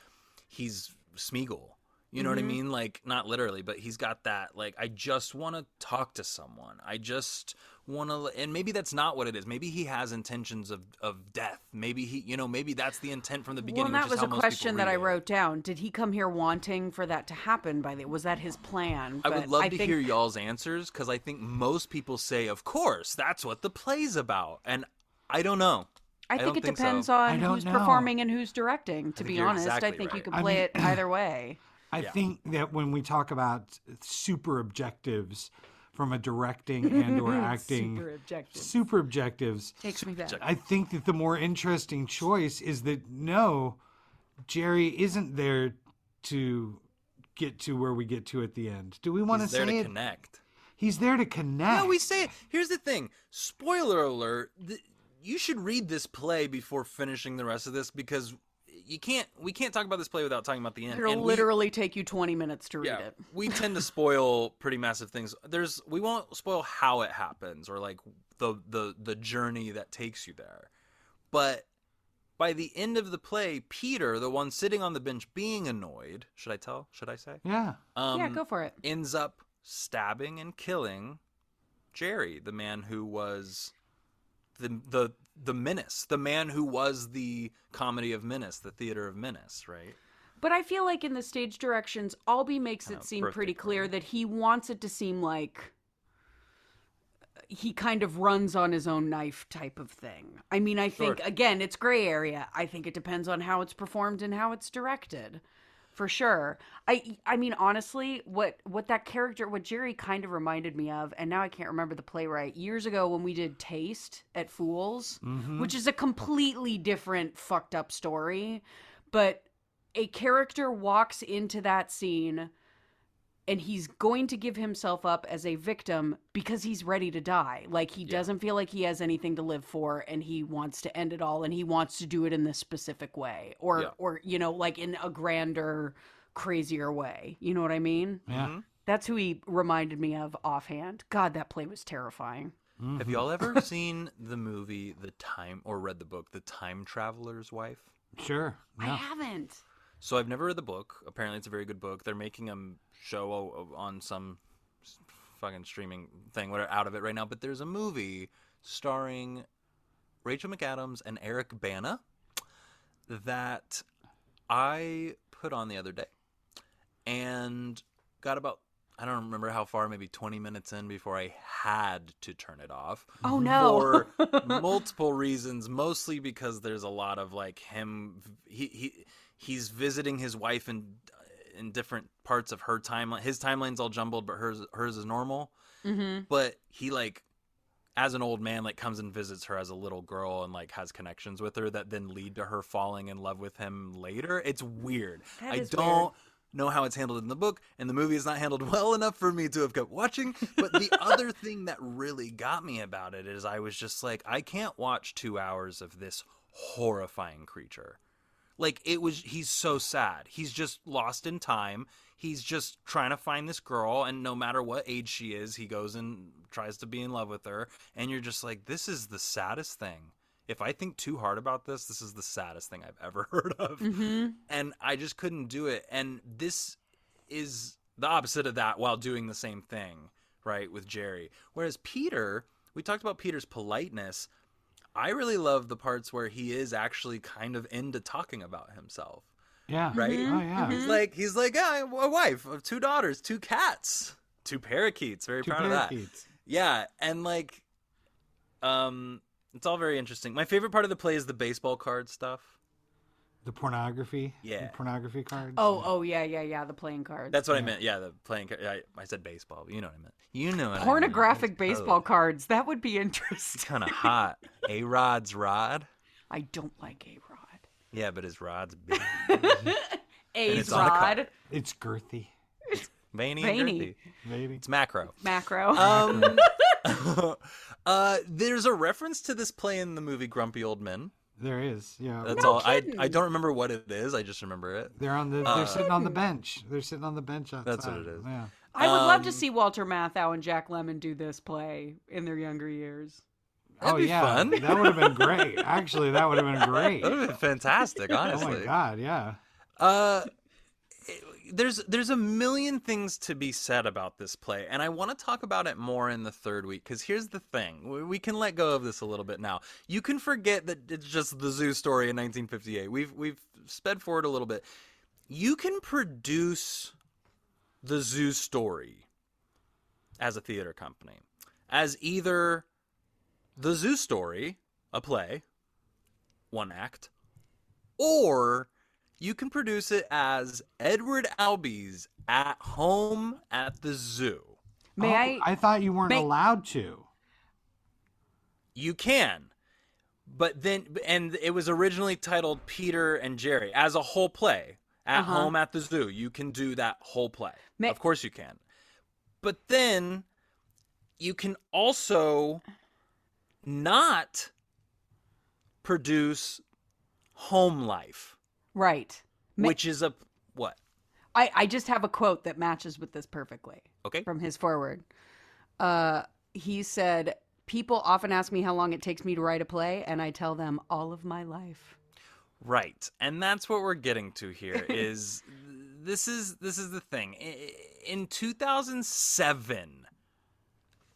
he's Smeagol. You know what I mm-hmm. mean? Like not literally, but he's got that. Like I just want to talk to someone. I just want to, and maybe that's not what it is. Maybe he has intentions of of death. Maybe he, you know, maybe that's the intent from the beginning. and that which was how a question that I wrote down. Did he come here wanting for that to happen? By the was that his plan? I would love I to think- hear y'all's answers because I think most people say, "Of course, that's what the play's about," and I don't know. I I think it think depends I on who's know. performing and who's directing. To be you're honest, I exactly think you right. can I play mean- it either way. I Yeah. think that when we talk about super objectives from a directing and or acting Super objective. super objectives, Takes me back. I think that the more interesting choice is that no, Jerry isn't there to get to where we get to at the end. Do we want He's to there say to it? connect. He's there to connect. No, we say it. Here's the thing. Spoiler alert. th- you should read this play before finishing the rest of this because you can't. We can't talk about this play without talking about the end. It'll And we- literally take you 20 minutes to read yeah, it. we tend to spoil pretty massive things. There's we won't spoil how it happens or like the the the journey that takes you there. But by the end of the play, Peter, the one sitting on the bench being annoyed, should I tell? Should I say? Yeah. Um, yeah, go for it. ends up stabbing and killing Jerry, the man who was the the the menace, the man who was the comedy of menace, the theater of menace, right? But I feel like in the stage directions, Albee makes it seem pretty clear that he wants it to seem like he kind of runs on his own knife type of thing. I mean, I think Sure. again, it's gray area. I think it depends on how it's performed and how it's directed. For sure. I I mean honestly, what what that character what Jerry kind of reminded me of and now I can't remember the playwright. Years ago when we did Taste at Fools, Mm-hmm. which is a completely different fucked up story, but a character walks into that scene and he's going to give himself up as a victim because he's ready to die. Like he doesn't feel like he has anything to live for and he wants to end it all and he wants to do it in this specific way or Yeah. or you know like in a grander crazier way. You know what I mean? Yeah. Mhm. That's who he reminded me of offhand. God, that play was terrifying. Have y'all ever seen the movie The Time or read the book The Time Traveler's Wife? Sure. I haven't. So I've never read the book. Apparently, it's a very good book. They're making a show on some fucking streaming thing, whatever, out of it right now. But there's a movie starring Rachel McAdams and Eric Bana that I put on the other day, and got about I don't remember how far, maybe 20 minutes in before I had to turn it off Oh no. for multiple reasons mostly because there's a lot of like him he, he he's visiting his wife in in different parts of her timeline his timeline's all jumbled but hers hers is normal mhm. but he like as an old man like comes and visits her as a little girl and like has connections with her that then lead to her falling in love with him later it's weird i don't weird. know how it's handled in the book and the movie is not handled well enough for me to have kept watching but the other thing that really got me about it is i was just like i can't watch two hours of this horrifying creature like it was he's so sad. He's just lost in time. He's just trying to find this girl and no matter what age she is he goes and tries to be in love with her and you're just like this is the saddest thing. If i think too hard about this this is the saddest thing i've ever heard of. Mhm. and i just couldn't do it. And this is the opposite of that while doing the same thing right with jerry. Whereas peter we talked about peter's politeness i really love the parts where he is actually kind of into talking about himself Yeah. right Oh yeah. He's like he's like yeah, a wife of two daughters, two cats, two parakeets. Very Two proud of that. Yeah, and like, um, it's all very interesting. My favorite part of the play is the baseball card stuff. The pornography. Yeah. The pornography cards. Oh, oh yeah, yeah, yeah. The playing cards. That's what I meant. Yeah, the playing. ca- I, I said baseball, but you know what I meant. You know what pornographic I meant. baseball Oh, cards. That would be interesting. Kind of hot. A Rod's rod. I don't like a rod. Yeah, but his rod's big, A's a rod. It's girthy. It's veiny, Veiny. and girthy. Maybe. It's macro. Macro. Um, uh, there's a reference to this play in the movie Grumpy Old Men. There is. Yeah. That's No all. I kidding. I don't remember what it is. I just remember it. They're on the. Uh, They're sitting on the bench. They're sitting on the bench outside. That's what it is. Yeah. I would love to um, see Walter Matthau and Jack Lemmon do this play in their younger years. That'd oh be yeah. fun. that would have been great. Actually, that would have been great. That would have been fantastic, Honestly. Oh my god. Yeah. Uh, it- there's there's a million things to be said about this play, and I want to talk about it more in the third week. Because here's the thing: we, can let go of this a little bit now. You can forget that it's just the zoo story in 1958. We've we've sped forward a little bit. You can produce the zoo story as a theater company as either the zoo story, a play, one act, or you can produce it as Edward Albee's At Home at the Zoo. May Oh, I? I thought you weren't May- allowed to. You can. But then, and it was originally titled Peter and Jerry as a whole play. At Uh-huh. Home at the Zoo. You can do that whole play. May- of course you can. But then you can also not produce Home Life, right. Which is a what? I, I just have a quote that matches with this perfectly Okay. from his forward. Uh, he said, People often ask me how long it takes me to write a play, and I tell them all of my life. Right. And that's what we're getting to here is this is this is the thing. In 2007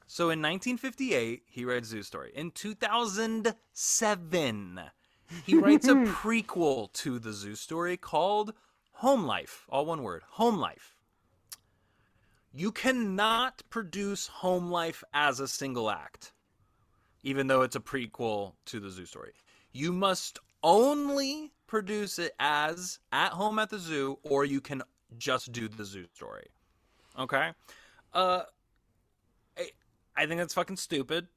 So in 1958 he writes Zoo Story. In 2007 he writes a prequel to the Zoo Story called Home Life, all one word, Home Life. You cannot produce Home Life as a single act even though it's a prequel to the zoo story. You must only produce it as at home at the zoo, or you can just do the zoo story. Okay? Uh, I, I think that's fucking stupid.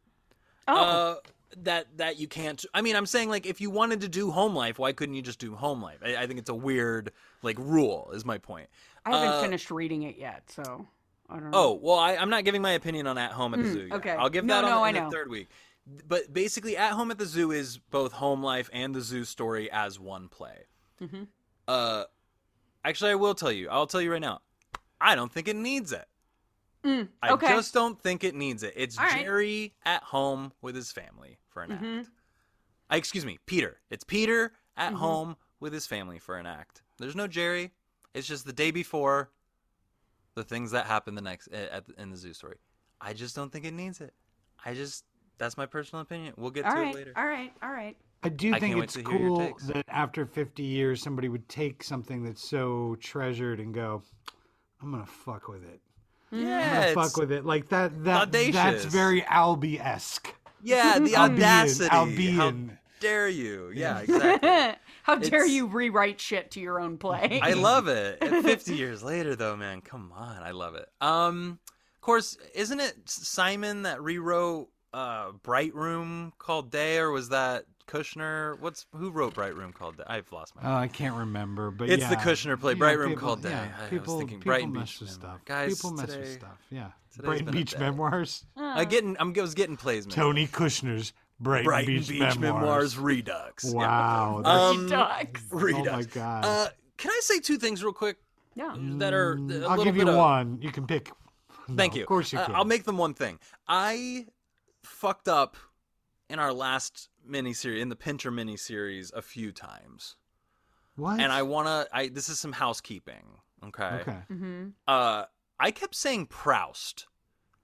Oh, Uh, that that you can't. I mean, I'm saying like if you wanted to do home life, why couldn't you just do home life? I, I think it's a weird like rule. Is my point. I haven't Uh, finished reading it yet, so I don't know. Oh well, I, I'm not giving my opinion on At Home at the Mm, Zoo. Yet. okay. I'll give that no, on I in the know. third week. But basically, At Home at the Zoo is both home life and the zoo story as one play. Mm-hmm. Uh, actually, I will tell you. I'll tell you right now. I don't think it needs it. Mm, I just don't think it needs it. It's All right. Jerry at home with his family for an Mhm. act. Uh, excuse me, Peter. It's Peter at Mhm. home with his family for an act. There's no Jerry. It's just the day before the things that happen the next at, at, in the zoo story. I just don't think it needs it. I just that's my personal opinion. We'll get all to right, it later. all right, all right. I do I think can't it's to hear your cool that after 50 years, somebody would take something that's so treasured and go, "I'm gonna fuck with it. I'm Yeah, gonna fuck with it." Like that. That that's very Albee esque. yeah, the audacity. How Albion. dare you? Yeah, exactly. How dare It's- you rewrite shit to your own play? I love it. At 50 years later, though, man, come on, I love it. Um, of course, isn't it Simon that rewrote uh Bright Room called Day, or was that Kushner? What's who wrote Bright Room called Day? I've lost my. Oh, I can't remember, but It's the. Kushner play, Yeah, Bright Room people- called that. yeah, I was people, thinking people Brighton mess Beach with stuff. Guys, people mess with stuff. Yeah, today's Brighton Beach day. Memoirs. I getting, I'm, I was getting plays. man. Tony Kushner's Brighton, Brighton Beach, Beach, Memoirs. Memoirs Redux. Wow. that's- Um, Ducks. Redux. oh my god. Uh, can I say two things real quick Yeah. that are a Mm, little I'll give bit you of, one. You can pick. Thank No, you. Of course you Uh, can. I'll make them one thing. I fucked up in our last miniseries, in the Pinter miniseries, a few times, what? and I wanna. I this is some housekeeping. Okay. Okay. Mm-hmm. Uh, I kept saying Proust.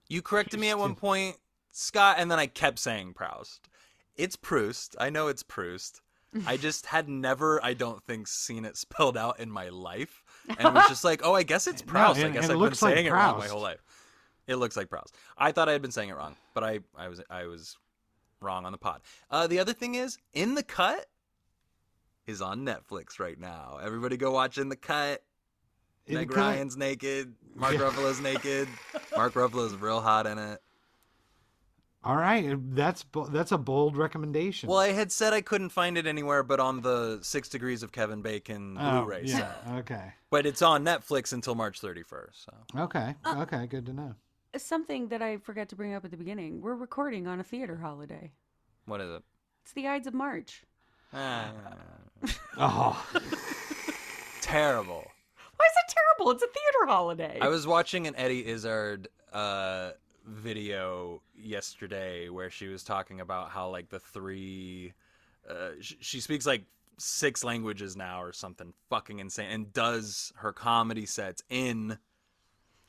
You corrected me at one point, Scott, and then I kept saying Proust. It's Proust. I know it's Proust. I just had never, I don't think, seen it spelled out in my life, and was just like, "Oh, I guess it's No, Proust. I guess I've looks been like saying it wrong my whole life." It looks like Proust. I thought I had been saying it wrong, but I, I was, I was wrong on the pod. Uh, the other thing is, in the cut is on Netflix right now. Everybody go watch in the cut. In Meg the cut- Ryan's naked. Mark Yeah. Ruffalo's naked. Mark Ruffalo's real hot in it. All right, that's that's a bold recommendation. Well, I had said I couldn't find it anywhere but on the Six Degrees of Kevin Bacon Oh, Blu-ray yeah. set. Okay. But it's on Netflix until March 31st. So Okay. Uh, okay. Good to know. Something that I forgot to bring up at the beginning. We're recording on a theater holiday. what is it? It's the Ides of March. Ah, Oh, terrible. Why is it terrible? It's a theater holiday. I was watching an Eddie Izzard uh, video yesterday where she was talking about how like the three, uh, sh- she speaks like six languages now or something fucking insane, and does her comedy sets in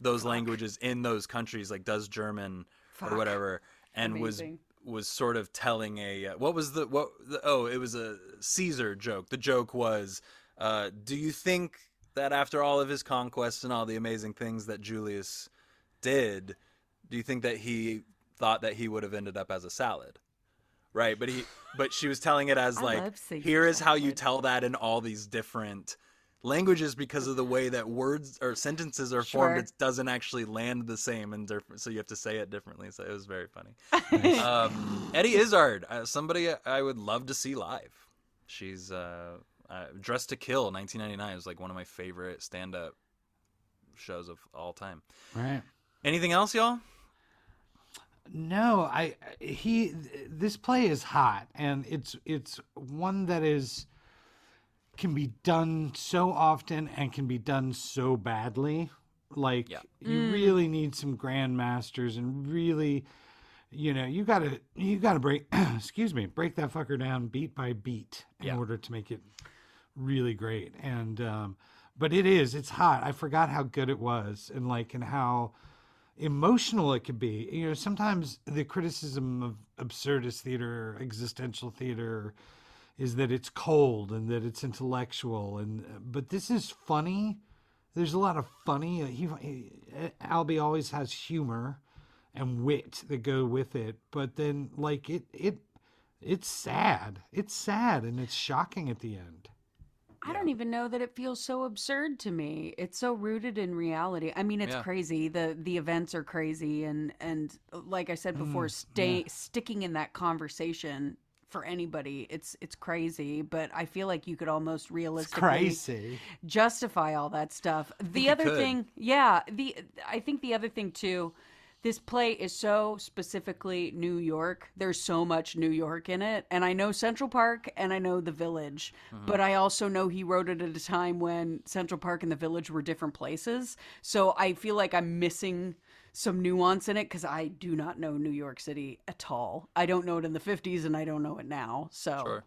those languages in those countries, like does German Fuck. or whatever, and Amazing. was was sort of telling a uh, what was the what the, oh it was a Caesar joke. The joke was, uh, do you think that after all of his conquests and all the amazing things that Julius did, do you think that he thought that he would have ended up as a salad? Right, but he but she was telling it as I like here is how you tell that in all these different languages because of the way that words or sentences are formed it doesn't actually land the same and different so you have to say it differently so it was very funny um, Eddie Izzard, uh, somebody I would love to see live. She's uh, uh, Dressed to Kill, 1999 is like one of my favorite stand-up shows of all time. right. Anything else, y'all? No, I he this play is hot and it's it's one that is can be done so often and can be done so badly. Like Yeah. you really need some grandmasters and really you know, you got to you got to break excuse me, break that fucker down beat by beat in Yeah. order to make it really great. And um but it is it's hot. I forgot how good it was and like and how emotional it could be. You know, sometimes the criticism of absurdist theater, existential theater, is that it's cold and that it's intellectual, and but this is funny. There's a lot of funny. He, he Albee always has humor and wit that go with it, but then like it it it's sad. It's sad and it's shocking at the end. I don't even know that it feels so absurd to me. It's so rooted in reality. I mean, it's Yeah. crazy. The the events are crazy and and like I said before, mm, stay sticking in that conversation for anybody, it's it's crazy, but I feel like you could almost realistically crazy. justify all that stuff. The you other could. thing, yeah, the I think the other thing too, this play is so specifically New York. There's so much New York in it, and I know Central Park and I know the Village, Mm-hmm. but I also know he wrote it at a time when Central Park and the Village were different places. So I feel like I'm missing some nuance in it because I do not know New York City at all. I don't know it in the 50s and I don't know it now. So Sure.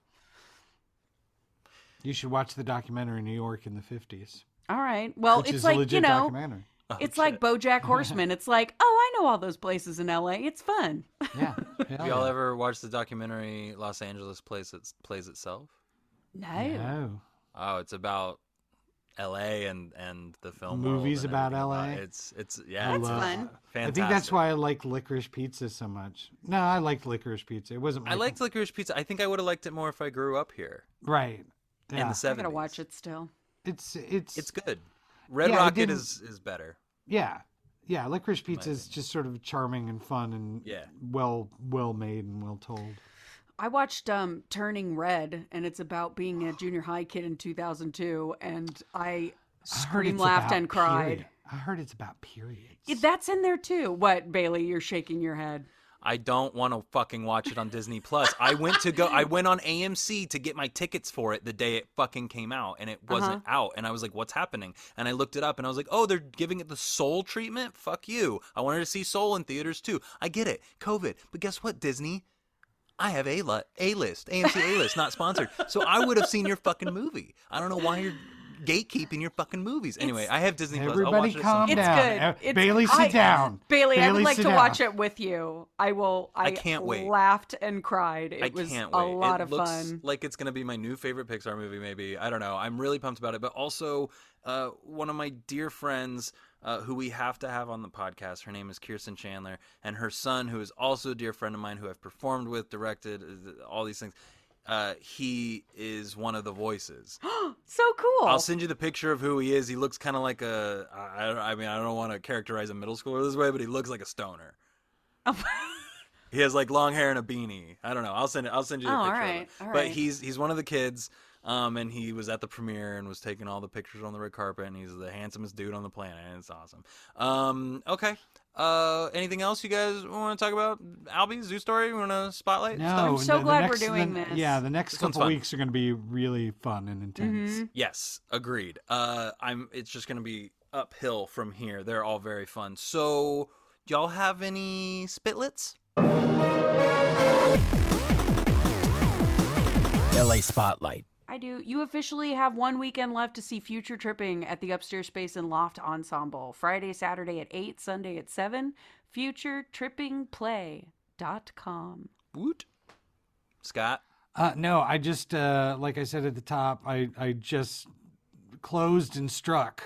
You should watch the documentary New York in the 50s, all right. Well, which it's is like a legit you know. documentary. Oh, it's like BoJack Horseman. It's like, oh, I know all those places in LA. It's fun. Yeah. Have y'all ever watched the documentary Los Angeles plays it plays itself? No. No. Oh, it's about L.A. and and the film. Movies world and about LA? It's it's yeah. That's it's love- fun. I think that's why I like licorice pizza so much. No, I liked licorice pizza. It wasn't. My I liked Licorice Pizza. I think I would have liked it more if I grew up here right. in Yeah. the I seventies. gotta watch it still. It's it's It's good. Red Yeah, Rocket is is better. yeah yeah. Licorice pizza is just sort of charming and fun and Yeah. well well made and well told. I watched um Turning Red, and it's about being a junior high kid in 2002, and I I screamed, laughed, and cried. period. I heard it's about periods. Yeah, That's in there too. What, Bailey? You're shaking your head. I don't want to fucking watch it on Disney Plus. I went to go. I went on AMC to get my tickets for it the day it fucking came out, and it wasn't Uh-huh. out. And I was like, "What's happening?" And I looked it up, and I was like, "Oh, they're giving it the Soul treatment. Fuck you. I wanted to see Soul in theaters too. I get it, COVID, but guess what, Disney? I have a li- a list, AMC a list, not sponsored. So I would have seen your fucking movie. I don't know why you're gatekeeping your fucking movies. Anyway, It's- I have Disney Plus. I'll Everybody watch it at some calm point. It's good. It's- Bailey, sit I- down. Bailey, I would like to down. watch it with you. I will. I, can't wait. Laughed and cried. It I was can't a lot it of looks fun. Like it's gonna be my new favorite Pixar movie. Maybe I don't know. I'm really pumped about it. But also, uh, one of my dear friends. Uh, who we have to have on the podcast. Her name is Kirsten Chandler, and her son, who is also a dear friend of mine, who I've performed with, directed, uh, all these things. Uh, he is one of the voices. So cool. I'll send you the picture of who he is. He looks kind of like a. I, I mean, I don't want to characterize a middle schooler this way, but he looks like a stoner. He has like long hair and a beanie. I don't know. I'll send it. I'll send you the Oh, all picture. of right, it. all But right. he's he's one of the kids, um, and he was at the premiere and was taking all the pictures on the red carpet, and he's the handsomest dude on the planet, and it's awesome. Um, okay. Uh, anything else you guys want to talk about? Albee, Zoo Story, want to spotlight? No. I'm so the- the glad we're doing the- this. Yeah, the next This couple weeks are going to be really fun and intense. Mm-hmm. Yes, agreed. Uh, I'm. It's just gonna be uphill from here. They're all very fun. So, y'all have any spitlets? LA Spotlight. I do. You officially have one weekend left to see Future Tripping at the Upstairs Space and Loft Ensemble. Friday, Saturday at 8, Sunday at 7. FutureTrippingPlay.com. Woot. Scott. Uh, no, I just uh, like I said at the top, I I just closed and struck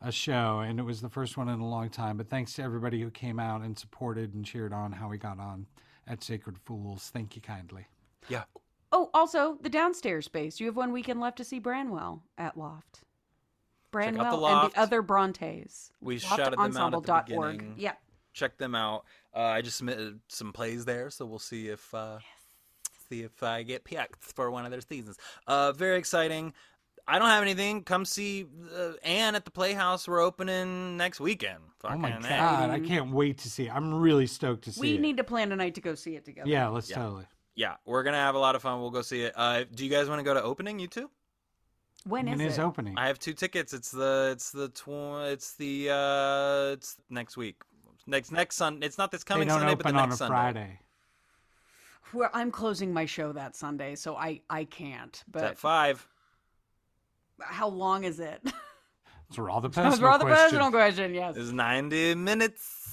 a show, and it was the first one in a long time. But thanks to everybody who came out and supported and cheered on how we got on at Sacred Fools. Thank you kindly. Yeah. Oh, also, the downstairs space. You have one weekend left to see Branwell at Loft. Check out the Branwell and the other Brontes. We shouted them out at the Loftensemble.org. beginning. Yep. check them out. Uh, I just submitted some plays there, so we'll see if uh, see if I get picked for one of their seasons. Uh, very exciting. I don't have anything. Come see uh, Anne at the Playhouse. We're opening next weekend. oh my Fucking A. god, I can't wait to see. it. I'm really stoked to see We it. need to plan a night to go see it together. yeah, let's Yeah. totally. Yeah, we're gonna have a lot of fun. We'll go see it. Uh, do you guys want to go to opening? You two? When is When is it? opening? I have two tickets. It's the it's the tw- it's the uh it's next week. Next next Sun. It's not this coming Sunday, but the open on a next Sunday. Friday. Well, I'm closing my show that Sunday, so I I can't. It's But at five. how long is it? It's all the That was personal rather question. personal question. Yes. It's ninety minutes.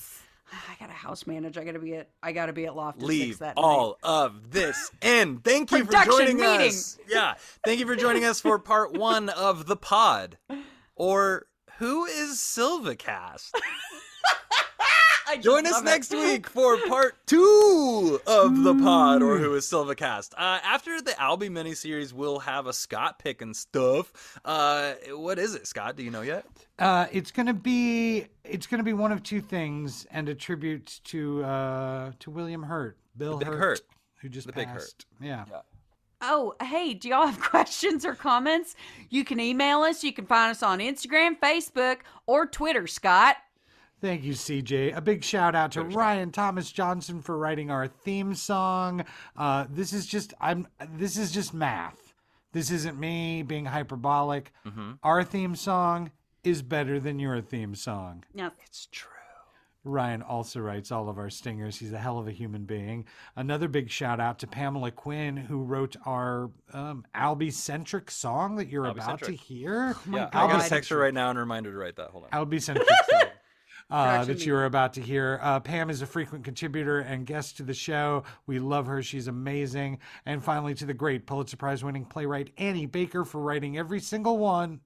I got a house manage. I gotta be at. I gotta be at Loft leave that all of this in. Thank you for joining meeting. us. Yeah, thank you for joining us for part one of the pod. Or who is Silvacast? I Join us next week for part two of the pod, or who is Silvacast. Uh, after the Albee miniseries, we'll have a Scott pick and stuff. Uh, what is it, Scott? Do you know yet? Uh, it's gonna be it's gonna be one of two things, and a tribute to uh, to William Hurt, Bill Big Hurt, Hurt. who just The Big Hurt. passed. Yeah. Oh, hey, do y'all have questions or comments? You can email us. You can find us on Instagram, Facebook, or Twitter, Scott. Thank you, CJ. A big shout out to Ryan Thomas Johnson for writing our theme song. Uh, this is just I'm this is just math. This isn't me being hyperbolic. Our theme song is better than your theme song. Now, It's true. Ryan also writes all of our stingers. He's a hell of a human being. Another big shout out to Pamela Quinn, who wrote our um, Albee centric song that you're about to Albee-centric. hear. yeah, God. I got to text her right now and remind her to write that. Hold on. Albee centric song. Uh, that you are about to hear. Uh, Pam is a frequent contributor and guest to the show. We love her. She's amazing. And finally, to the great Pulitzer Prize winning playwright Annie Baker for writing every single one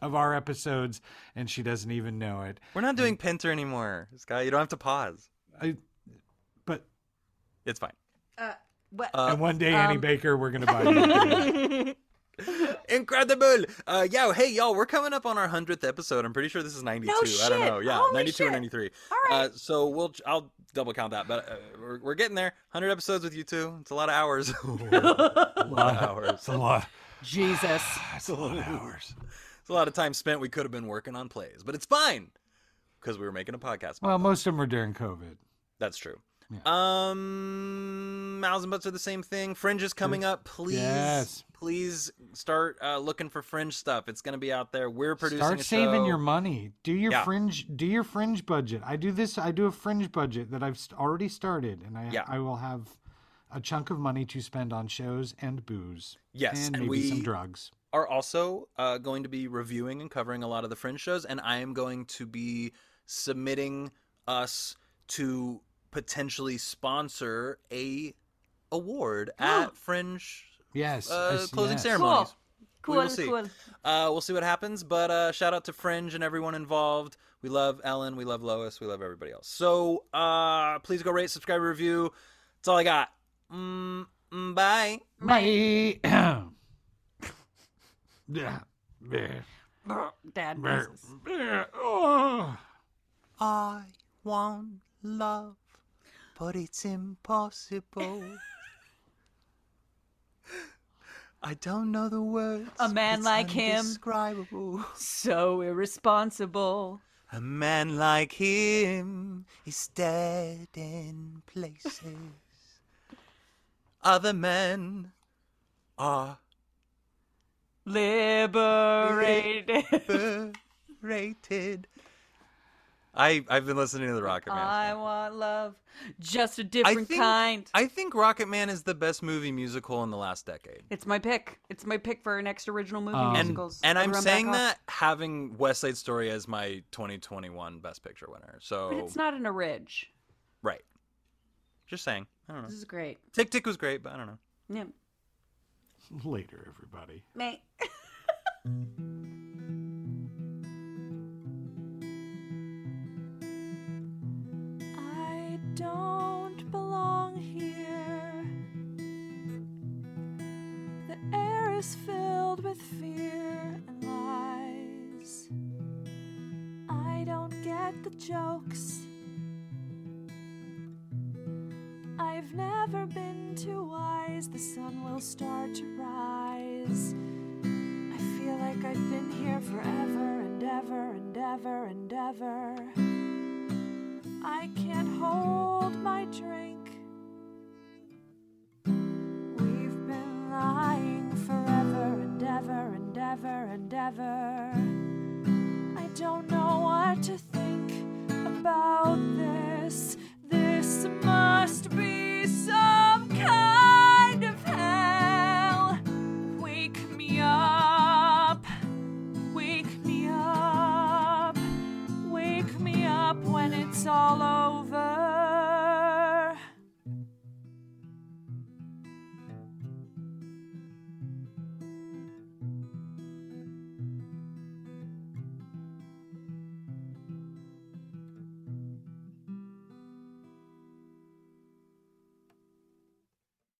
of our episodes, and she doesn't even know it. We're not doing Pinter anymore, Scott. You don't have to pause. I, but It's fine. uh, what? Uh, and one day, Annie um, Baker, we're gonna buy you. Incredible. Uh, yo, hey, y'all, we're coming up on our 100th episode. I'm pretty sure this is 92. I don't know. Yeah, Holy 92 or 93. All right. Uh, so we'll I'll double count that, but uh, we're, we're getting there. 100 episodes with you two. It's a lot of hours. a lot of hours. It's a lot. Jesus. It's a lot of hours. It's a lot of time spent. We could have been working on plays, but it's fine because we were making a podcast. Well, most of them were during COVID. That's true. Um, mouths and butts are the same thing. Fringe is coming up. Please, Yes. please start uh, looking for Fringe stuff. It's going to be out there. We're producing. Start saving your money. Do your Yeah. fringe. Do your fringe budget. I do this. I do a fringe budget that I've already started, and I Yeah. I will have a chunk of money to spend on shows and booze. Yes, and and maybe some drugs. are also uh, going to be reviewing and covering a lot of the Fringe shows, and I am going to be submitting us to potentially sponsor a award at Fringe Yes. uh, yes, closing yes. ceremonies. Cool. We will see. Cool. Uh, we'll see what happens, but uh, shout out to Fringe and everyone involved. We love Ellen, we love Lois, we love everybody else. So uh, please go rate, subscribe, review. That's all I got. Mm, mm, bye. Bye. yeah. Yeah. Dad. Yeah. Jesus. Yeah. I want love, but it's impossible. I don't know the words. A man like him. So irresponsible. A man like him is dead in places. Other men are Liberated. rated. I I've been listening to the Rocket Man. I want love, just a different think, kind. I think Rocket Man is the best movie musical in the last decade. It's my pick. It's my pick for next original movie Um, And, musicals. and I I'm saying that having West Side Story as my 2021 Best Picture winner. So But it's not an ridge. right, just saying. I don't know. This is great. Tick Tick was great, but I don't know. Yeah. Later, everybody. Mate. is filled with fear and lies. I don't get the jokes. I've never been too wise. The sun will start to rise. I feel like I've been here forever and ever and ever and ever. I can't hold my drink. Ever. I don't know what to think about this. This must be some kind of hell. Wake me up. Wake me up. Wake me up when it's all over.